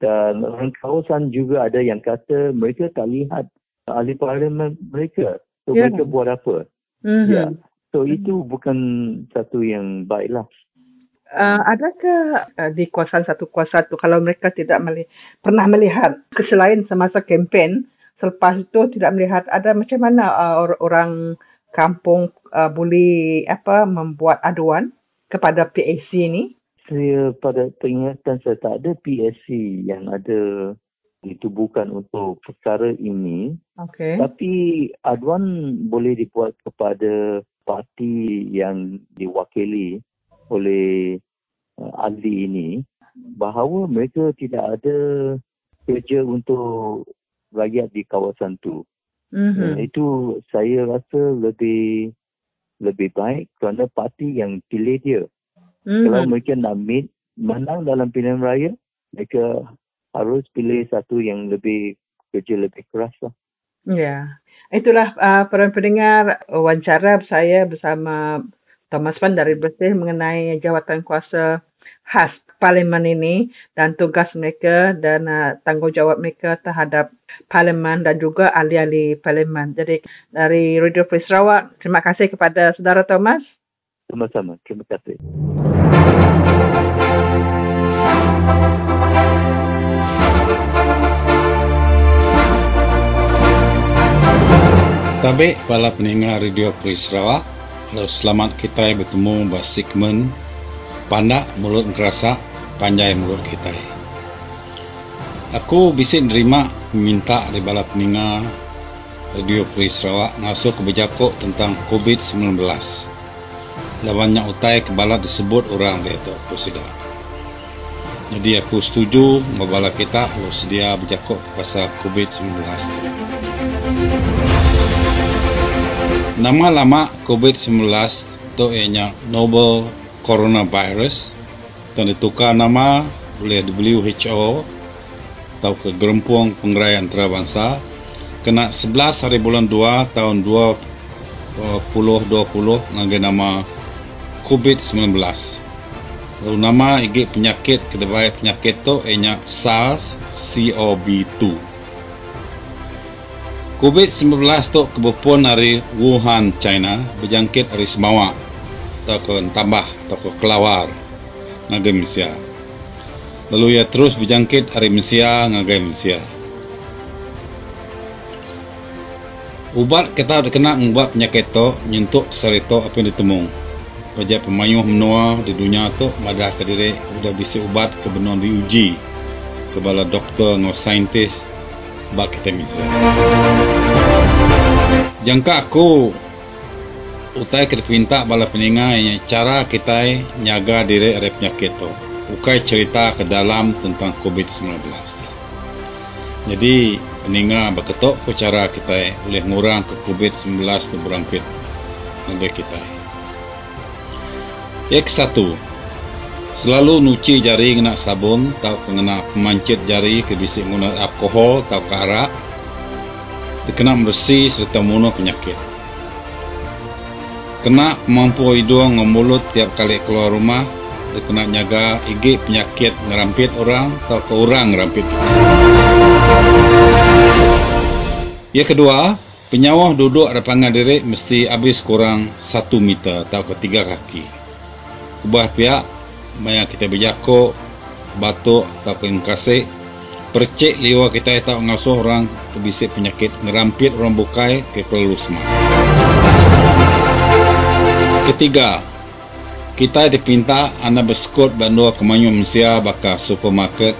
dan orang kawasan juga ada yang kata mereka tak lihat ahli parlimen mereka. So yeah. mereka buat apa? Mm-hmm. Ya. Yeah. So itu bukan satu yang baiklah. Uh, adakah uh, di kuasa satu kuasa itu kalau mereka tidak meli- pernah melihat keselain semasa kempen selepas itu tidak melihat ada macam mana uh, or- orang kampung uh, boleh apa membuat aduan kepada PAC ini? Saya pada peringatan saya tak ada PAC yang ada ditubuhkan untuk perkara ini. Okay. Tapi aduan boleh dibuat kepada parti yang diwakili oleh uh, ahli ini bahawa mereka tidak ada kerja untuk rakyat di kawasan itu. Mm-hmm. Uh, itu saya rasa lebih lebih baik kerana parti yang pilih dia. Mm-hmm. Kalau mereka nak meet, menang dalam pilihan raya, mereka harus pilih satu yang lebih kerja lebih keras lah. Ya, itulah uh, para pendengar wawancara saya bersama Thomas Van dari Bersih mengenai jawatan kuasa khas Parlimen ini dan tugas mereka dan uh, tanggungjawab mereka terhadap Parlimen dan juga ahli-ahli Parlimen. Jadi dari Radio Free Sarawak, terima kasih kepada saudara Thomas. Sama-sama, terima kasih. Tabik para pendengar Radio Free Sarawak. Selamat kita bertemu di segmen Pandak Mulut Ngerasa Panjai Mulut kita. Aku bisa nerima minta dari bala pendengar Radio Free Sarawak ngasuh kebijakok tentang COVID-19. Lawannya utai kebala disebut orang dia tu aku sudah. Jadi aku setuju membala kita kalau sedia berjakok pasal COVID-19. Nama lama COVID-19 itu ianya Novel Coronavirus dan ditukar nama oleh WHO atau ke Gerempuang Pengerayaan Antarabangsa kena 11 hari bulan 2 tahun 2020 dengan nama COVID-19. Lalu nama igit penyakit kedai penyakit itu ianya SARS-CoV-2. COVID-19 tu kebupun dari Wuhan, China berjangkit dari Semawak atau ke Tambah atau ke Kelawar negara Malaysia. Lalu ia terus berjangkit dari Malaysia negara Malaysia. Ubat kita kena membuat penyakit tu nyentuh kesar itu apa yang ditemu. Bajak pemayuh menua di dunia tu madah ke diri sudah bisa ubat ke diuji ke bala doktor atau saintis bak kita misa. Jangka aku utai kita minta bala peninga yang cara kita nyaga diri dari penyakit tu. Ukai cerita ke dalam tentang COVID-19. Jadi peninga berketok ke cara kita boleh ngurang ke COVID-19 tu berangkit negara kita. Yang satu, Selalu nuci jari kena sabun atau kena pemancit jari ke bisik guna alkohol atau ke arak. Dia kena bersih serta munuh penyakit. Kena mampu hidung dan mulut tiap kali keluar rumah. Dia kena jaga igi penyakit ngerampit orang atau ke orang ngerampit. Yang kedua, penyawah duduk pangan diri mesti habis kurang satu meter atau ke tiga kaki. Ubah pihak maya kita berjako batuk atau kasih percik liwa kita tak ngasuh orang kebisik penyakit ngerampit orang bukai ke perlu semua ketiga kita dipinta anda berskut bandua kemanyu Malaysia baka supermarket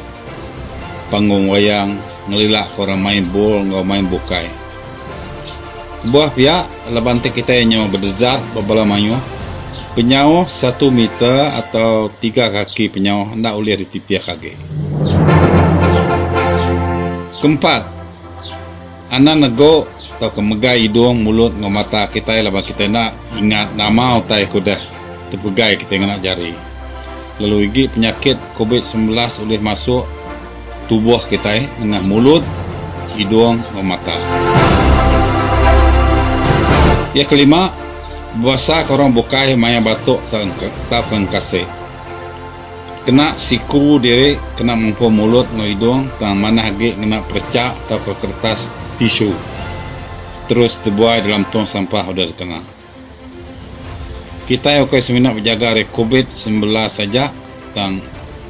panggung wayang ngelilak orang main bol ngau main bukai. Buah pihak lebantik kita yang nyawa berdezat berbala manyu penyawah satu meter atau tiga kaki penyawah nak boleh ditipia kaki. Keempat, anak nego atau kemegai hidung, mulut, dengan mata kita ialah kita nak ingat nama utai kuda terpegai kita nak jari. lalu igi penyakit COVID-19 boleh masuk tubuh kita eh, dengan mulut, hidung dan mata. Yang kelima, Buasa korang bukai maya batuk tak akan kasih. Kena siku diri, kena mampu mulut no hidung, tang mana lagi kena percak atau kertas tisu. Terus dibuai dalam tong sampah sudah tengah. Kita yang seminat berjaga dari COVID-19 saja, tang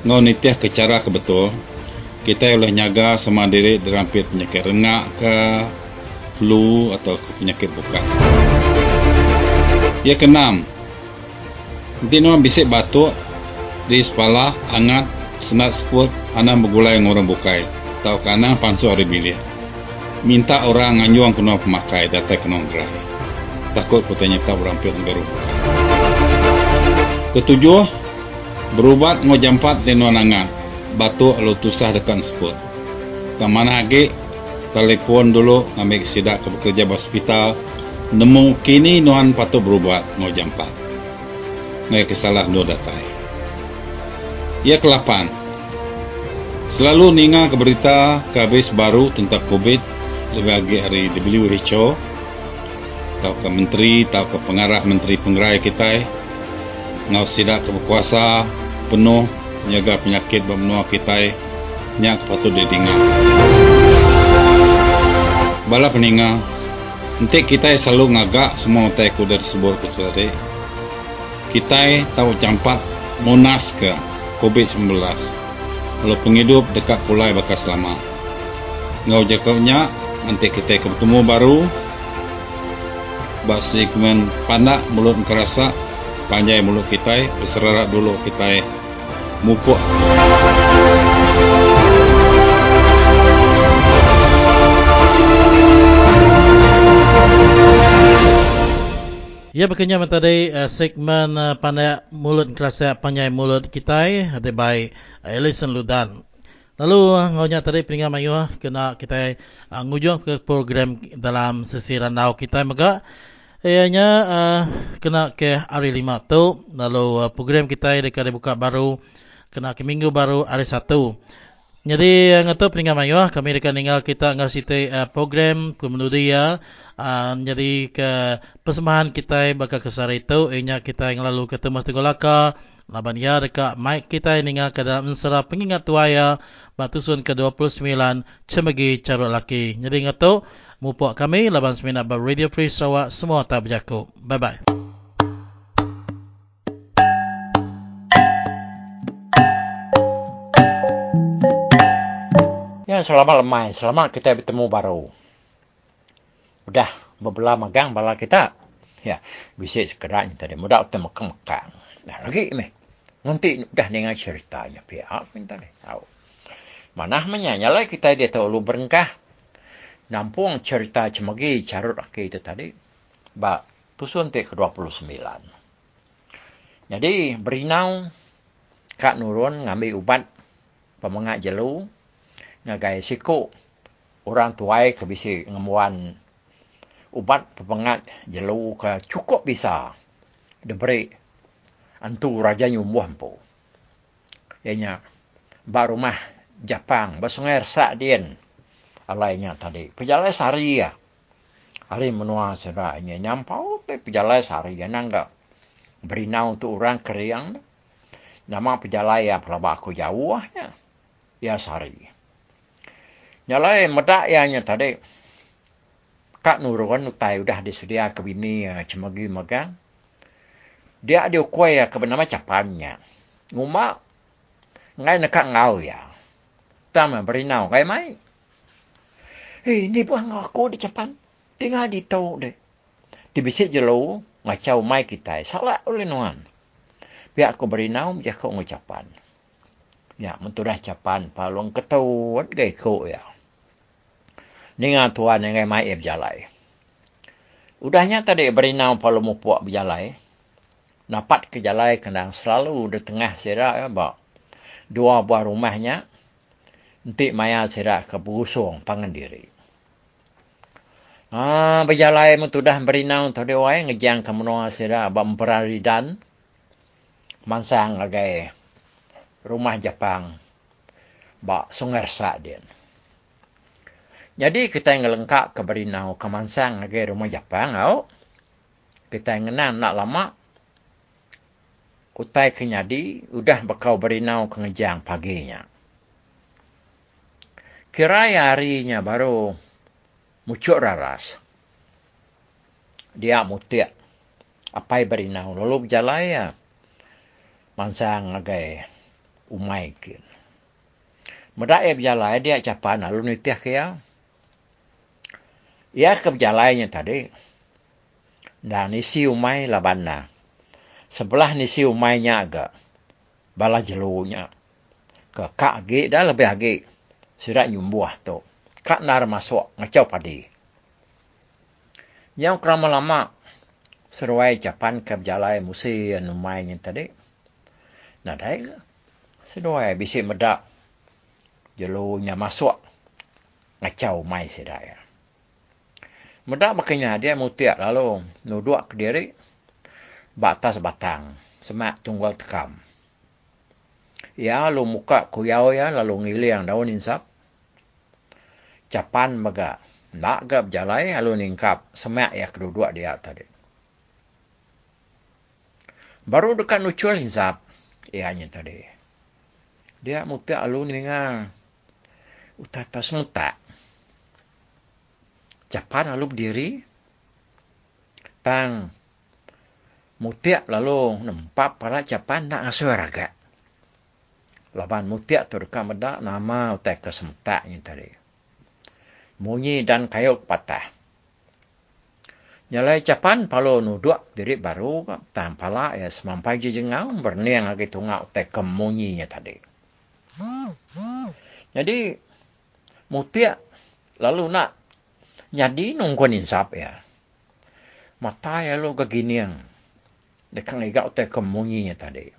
ngau nitiah ke cara ke betul, kita boleh nyaga sama diri dalam penyakit rengak ke flu atau penyakit buka. Ia keenam. Nanti bisik batuk di sepalah, angat, senat seput, anak dengan orang bukai. Tahu kanan pansu hari bilik. Minta orang nganyuang kena pemakai, data kena gerai. Takut putanya tak berampil dengan bukai. Ketujuh, berubat ngau jampat di nuan angat. Batuk lalu tusah dekat seput. Tak mana lagi, telefon dulu ambil sidak ke bekerja hospital nemu kini nuan patut berubat. Ngai kesalah no datai. Ia kelapan. Selalu ninga ke berita kabis baru tentang COVID lebih lagi hari WHO atau ke menteri atau ke pengarah menteri penggerai kita ngau sidak ke berkuasa penuh menjaga penyakit bermenua kita nyak patut didingat. Bala peninga Nanti kita selalu ngagak semua utai kuda tersebut kecuali kita tahu campat munas ke COVID-19 kalau penghidup dekat pulai bakas lama ngau jakaunya nanti kita ketemu baru. Basi kemen pandak mulut kerasa panjai mulut kita berserarat dulu kita mupuk Ya berkenyam tadi uh, segmen uh, pandai mulut kerasa pandai mulut kita ada by Ellison Ludan. Lalu uh, ngonya tadi peringkat mayu kena kita uh, ngujung ke program dalam sesi randau kita maka ianya uh, kena ke hari lima tu lalu uh, program kita dekat buka baru kena ke minggu baru hari satu. Jadi ngatu peringkat mayu uh, kami dekat tinggal kita ngasih uh, program kemudian Uh, jadi ke persembahan kita bakal kesar itu inya kita yang lalu ketemu Teguh Laka laban ya dekat mic kita ini ke dalam mensera pengingat tuaya batusun ke-29 cemegi carut laki. Jadi ngatu mupuk kami laban seminat bar Radio Free Sarawak semua tak berjaku bye bye Ya, selamat lemai. Selamat kita bertemu baru. Udah berbelah magang bala kita. Ya, bisa sekedar tadi mudah utam makan-makan. Nah, lagi ni. Nanti udah dengar ceritanya pihak minta deh tahu. Mana menyanya lah kita dia tahu lu berengkah. Nampung cerita cemagi carut laki itu tadi. Ba, tusun te ke-29. Jadi, berinau Kak Nurun ngambil ubat pemengat jelu. Ngagai siku. Orang tuai kebisi ngemuan ubat pepengat jelu ke cukup bisa diberi antu raja nyumbuh po. Ianya baru mah Jepang basungai sak dien alainya tadi. Pejalai sari ya. Hari menua ini nyampau pe pejalai sari ya nangga berina untuk orang keriang. Nama pejalai ya pelabak aku jauh ya. Ya sari. Nyalai medak ya tadi. Kak Nurwan utai udah disedia ke bini uh, cemagi magang. Dia ada kuai ya ke bernama capannya. Nguma ngai nak ngau ya. Tama berinau ngai mai. Eh, ini buah ngaku di capan. Tinggal di tau deh. Tibisi jelo ngacau mai kita. Salah oleh nuan. Biar aku berinau dia kau ngucapan. Ya, mentudah capan palung ketauan gay kau ya ninga tuan yang mai eb jalai. Udahnya tadi berinau palu mupuak berjalai. Napat ke jalai kena selalu di tengah serak ya, bak. Dua buah rumahnya. Nanti maya serak ke busung pangan diri. Ah, berjalai mentudah berinau tadi wai ngejang ke menua serak bak dan. Mansang lagi rumah Jepang ba sungai sa din. Jadi kita yang lengkap ke berinau kemansang lagi rumah Jepang au. Kita yang nak nak lama utai kenyadi udah bakal berinau ke ngejang paginya. Kira harinya baru mucuk raras. Dia mutia. Apa yang berinau. Lalu berjalan ya. Mansang agai umai kin. Medak ia berjalan dia capan lalu nitiah kia. Ke berjalannya tadi. Dan isi umai labana. Sebelah nisi umainya agak. Bala jelunya. Ke kak agi dah lebih agi. Sirat nyumbuah tu. Kak nar masuk ngacau padi. Yang kerama lama. Seruai capan ke berjalan musi umainya tadi. Nah dah Seruai bisik medak jelunya masuk ngacau mai sedaya. Medak makanya dia mutiak lalu nuduk ke diri batas batang semak tunggal tekam. Ya lalu muka kuyau ya lalu ngiliang daun insap. Capan maga nak gap jalai lalu ningkap semak ya kedua dia tadi. Baru dekat nucul insap ianya tadi. Dia mutiak lalu ningang utata semuta. Japan lalu berdiri. Tang. Mutiak lalu nampak para Japan nak ngasuh raga. Laban mutiak tu dekat nama utai ke semuta ni tadi. Munyi dan kayuk patah. Nyalai Japan palu nuduk diri baru tang pala ya semampai je jengau berniang lagi tungak utai ke munyi tadi. Jadi mutia lalu nak jadi nunggu insap ya. Mata ya lo keginian. Dekat igak te kemunyi tadi.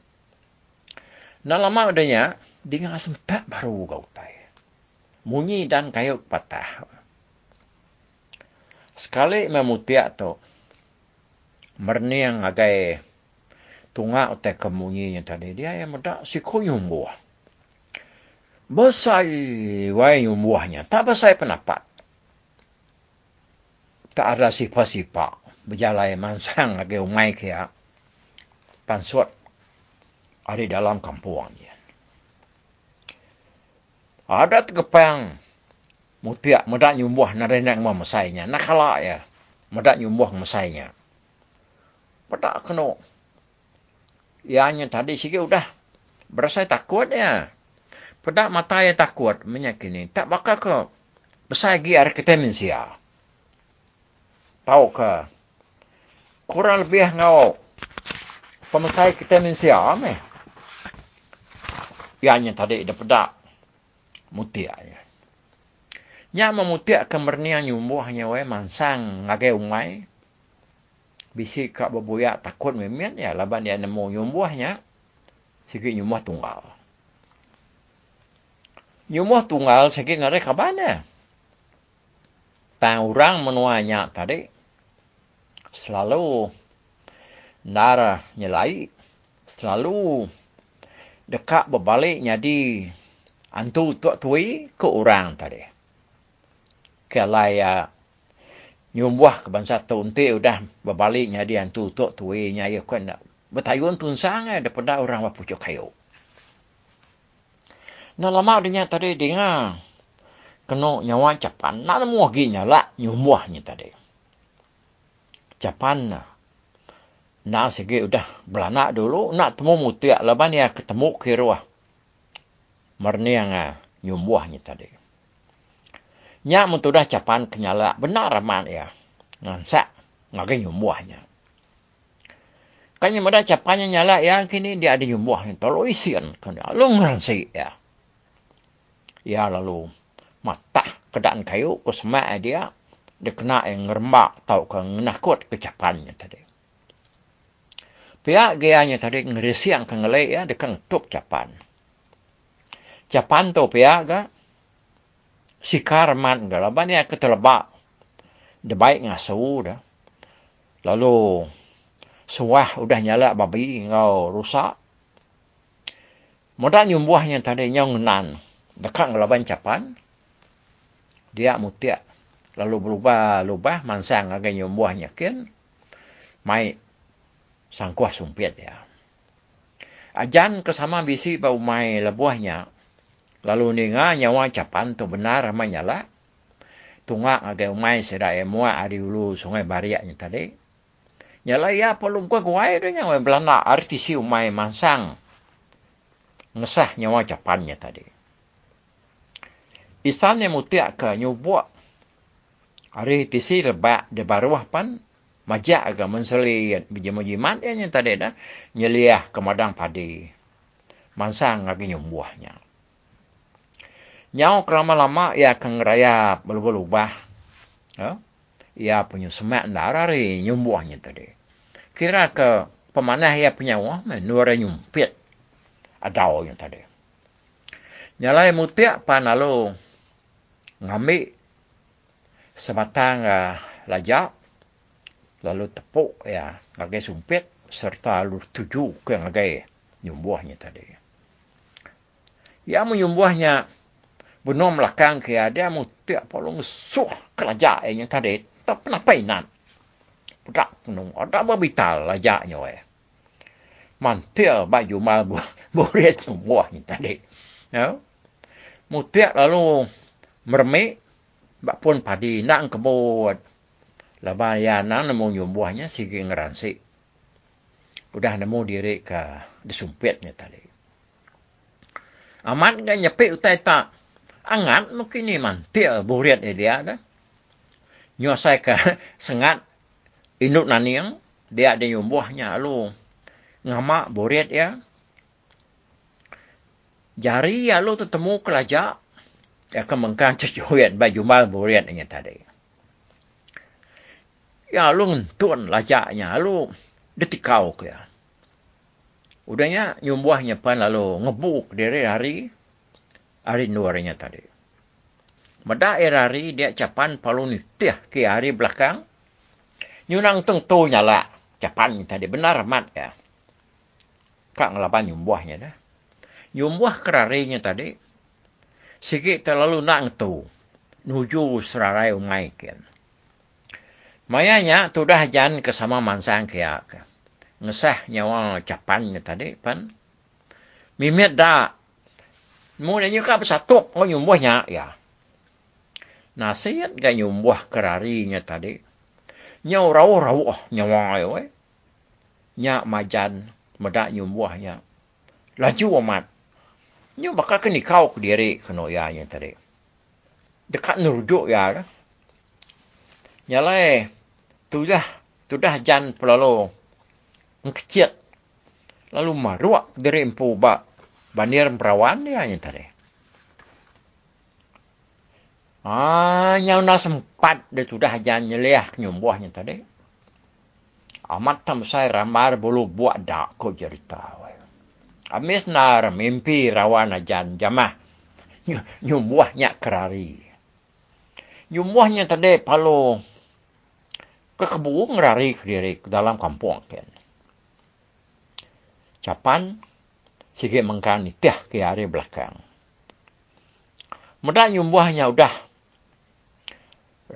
Nah lama adanya dengan sempat baru kau tai. Munyi dan kayu patah. Sekali memutia tu. Merniang agai tunga te kemunyi tadi. Dia yang muda si kuyung buah besar wai umbuhnya. Tak besar pendapat. Tak ada sifat-sifat. Berjalan mansang lagi umai kia. Pansut. Ada dalam kampung dia. Ada terkepang. Mutiak medak nyumbuh nada nak mau mesainya. Nak kalah ya. Medak nyumbuh mesainya. Medak kena. Ianya tadi sikit udah. Berasa takut ya. Pedak mata yang takut menyakini. Tak bakal ke besar lagi ada ketemensia. Tahu ke? Kurang lebih ngau. Pemesai ketemensia ame. Ianya tadi ada pedak. Mutiak ya. Nya memutiak kemernian nyumbuhnya we mansang ngagai umai. Bisi kak berbuyak takut memian ya. Laban dia nemu nyumbuhnya. Sikit nyumbuh tunggal. Nyumuh tunggal sakit ngare kabana. Tang orang menuanya tadi selalu nara nyelai selalu dekat berbalik jadi antu tuk tui ke orang tadi. Kalau ya nyumbuh ke bangsa tunti udah berbalik jadi antu tuk tui nya ya kan bertayun tunsang daripada orang wapucuk kayu. Nah lama dia tadi dengar. Kena nyawa Japan. Nak nemu lagi nyala nyumuhnya tadi. Japan na. Nak segi udah belanak dulu. Nak temu mutiak. Lepas ni ketemu kiruah. Merniang nyumuhnya tadi. Nyak mutudah Japan kenyala. Benar raman ya. Ngansak. Ngagi nyumuhnya. Kanya mudah Japannya nyala ya. Kini dia ada nyumuhnya. Tolong isian. Kanya. Lu ngeransi ya ya lalu mata kedaan kayu ke semak dia dia kena yang ngerembak tau ke ngenakut kecapannya tadi. Pihak gayanya tadi ngerisiang ke ngelai ya dia ngetup capan. Capan tu pihak ga sikar man ga laban ya ketelebak. Dia baik ngasuh dah. Lalu suah udah nyala babi ngau rusak. Mudah nyumbuhnya tadi nyong nan. Dekat ngelaban capan. Dia mutia. Lalu berubah-ubah mansang agak nyumbuhnya kan. Mai sangkuah sumpit ya. Ajan kesama bisi bau mai lebuahnya. Lalu ninga nyawa capan tu benar menyala. Tunga agak umai sedai mua ari ulu sungai bariaknya tadi. Nyala ya perlu gua gua itu nyawa belanda artisi umai mansang. Ngesah nyawa capannya tadi. Isan yang mutiak ke nyubuak. Hari tisi lebak di baruah pan majak agak menseli bijiman yang tadi dah nyeliah ke madang padi. Mansang lagi nyumbuahnya. Nyau kelama-lama ia akan ngeraya berubah-ubah. Ya? Ia punya semak darari nyumbuahnya tadi. Kira ke pemanah ia punya wah menura nyumpit. Adau yang tadi. Nyalai mutiak pan lalu ngambil sebatang uh, lajak lalu tepuk ya ngagai sumpit serta lalu tuju ke ngagai nyumbuahnya tadi. Ya menyumbuahnya benar melakang ke ada mu tiap polong suh kelajak yang tadi tak pernah painan. Budak penuh ada berbital lajaknya eh. Mantil baju mal <laughs> boleh sembuahnya tadi. Ya. Mutiak lalu meremik bak pun padi nak kebot Laba ya nang nemu nyumbuhnya sigi ngeransi. Udah nemu diri ke disumpitnya tadi. Amat gak nyepik utai tak. Angat mungkin ni mantil buriat dia dah. Nyosai ke <laughs> sengat induk naniang. Dia ada nyumbuhnya lu. Ngamak buriat ya. Jari ya lu tetemu kelajak. Ya kemengkang <laughs> cucuit baju mal buriatnya tadi. Ya lu ngentun lajaknya. Lu detikau ke ya. Udahnya nyumbuahnya pan lalu ngebuk dari hari hari nuarnya tadi. Mada hari dia capan palu nitih ke hari belakang. Nyunang tentu nyala capan tadi benar mat ya. Kak ngelapan nyumbuahnya dah. Nyumbuah kerarinya tadi. Sikit terlalu nak ngetu. Nuju serarai umai kian. Mayanya tu dah jan ke sama mansang kia. Ngesah nyawa capannya tadi pan. Mimit dah. Mula nyuka bersatu oh nyumbuhnya ya. Nasihat gak nyumbuh kerarinya tadi. Nyaw rau rau oh nyawa ayo. Nyak majan medak nyumbuhnya. Laju amat. Nyaw bakal kini kau ke diri kena ya tadi. Dekat nurjuk ya. Nyalai tu dah tu dah jan pelalo. Kecil. Lalu maruak dari empu ba banir perawan dia yang tadi. Ah nyau na sempat dia tu dah jan nyeliah nyumbuahnya tadi. Amat tam saya ramar bulu buat dak ko cerita amis nar mimpi rawan ajan jamah nyumbuahnya kerari nyumbuahnya tadi palo ke kebu ngerari diri ke dalam kampung kan. Capan sige mengkan tiah ke hari belakang. Mudah nyumbuhnya udah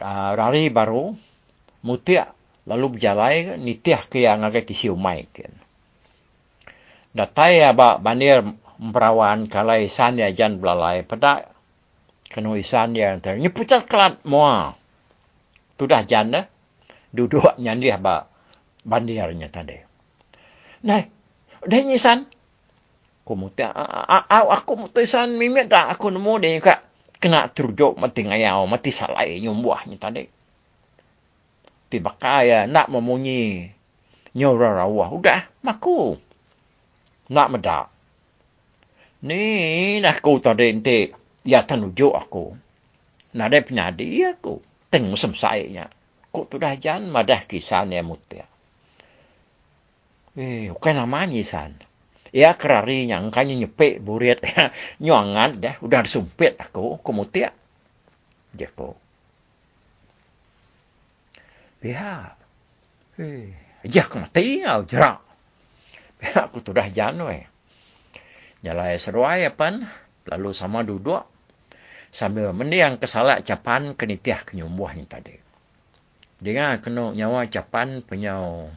uh, rari baru mutia lalu berjalai nitiah ke yang agak disiumai Datai aba bandir merawan kalai isan ya jan belalai pada kena isan ya nyepucat kelat mua. Tudah jan dah duduk <laughs> nyandih ba bandirnya tadi. Nah, dah nyisan. Aku muti, aku mutisan mimit dah aku nemu dia kak kena terjuk mati ngayau mati salai nyumbuahnya tadi. Tiba kaya nak memunyi nyora rawah udah maku nak medak. Ni nak aku tadi nanti ya tenujuk aku. Nada penyadi aku tengok semsainya kok tu dah jan madah kisan ya mutia. Eh, bukan namanya san. Ya kerari yang kanya nyepek burit <laughs> nyongan dah udah sumpit aku aku mutia. Dia ko. Biar. Eh, aja aku mati au jerak. <laughs> Aku tu dah jan we. Nyalai seruai apa? Lalu sama duduk. Sambil mendiang kesalak capan kenitiah kenyumbuh ni tadi. Dengan kena nyawa capan penyau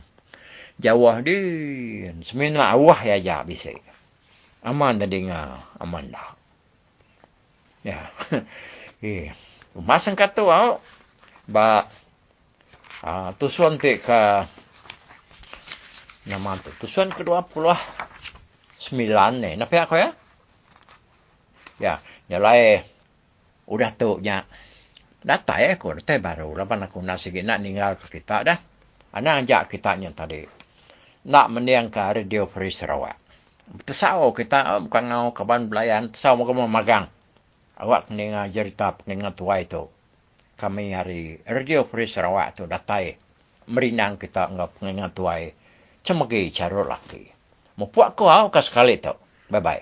jawah di semina awah ya ya bisa. Aman dah dengar, aman dah. Ya. <laughs> eh, masang kata awak ba ah tusuan te ka nama tu tusuan kedua puluh sembilan ni napa aku ya? Ya. Ya lai udah tu nya data ya aku. Data baru. Lapan aku nak sikit. Nak ninggal ke kita dah. Anak ajak kita nya tadi. Nak meniang ke radio Free Sarawak. Tesau kita bukan ngau kaban belayan, tesau mau magang. Awak kena cerita pengengat tua itu. Kami hari Radio Free Sarawak tu datai merinang kita ngap ngengat tuai cemegi carut laki. Mau puak kau kau sekali tu. Bye bye.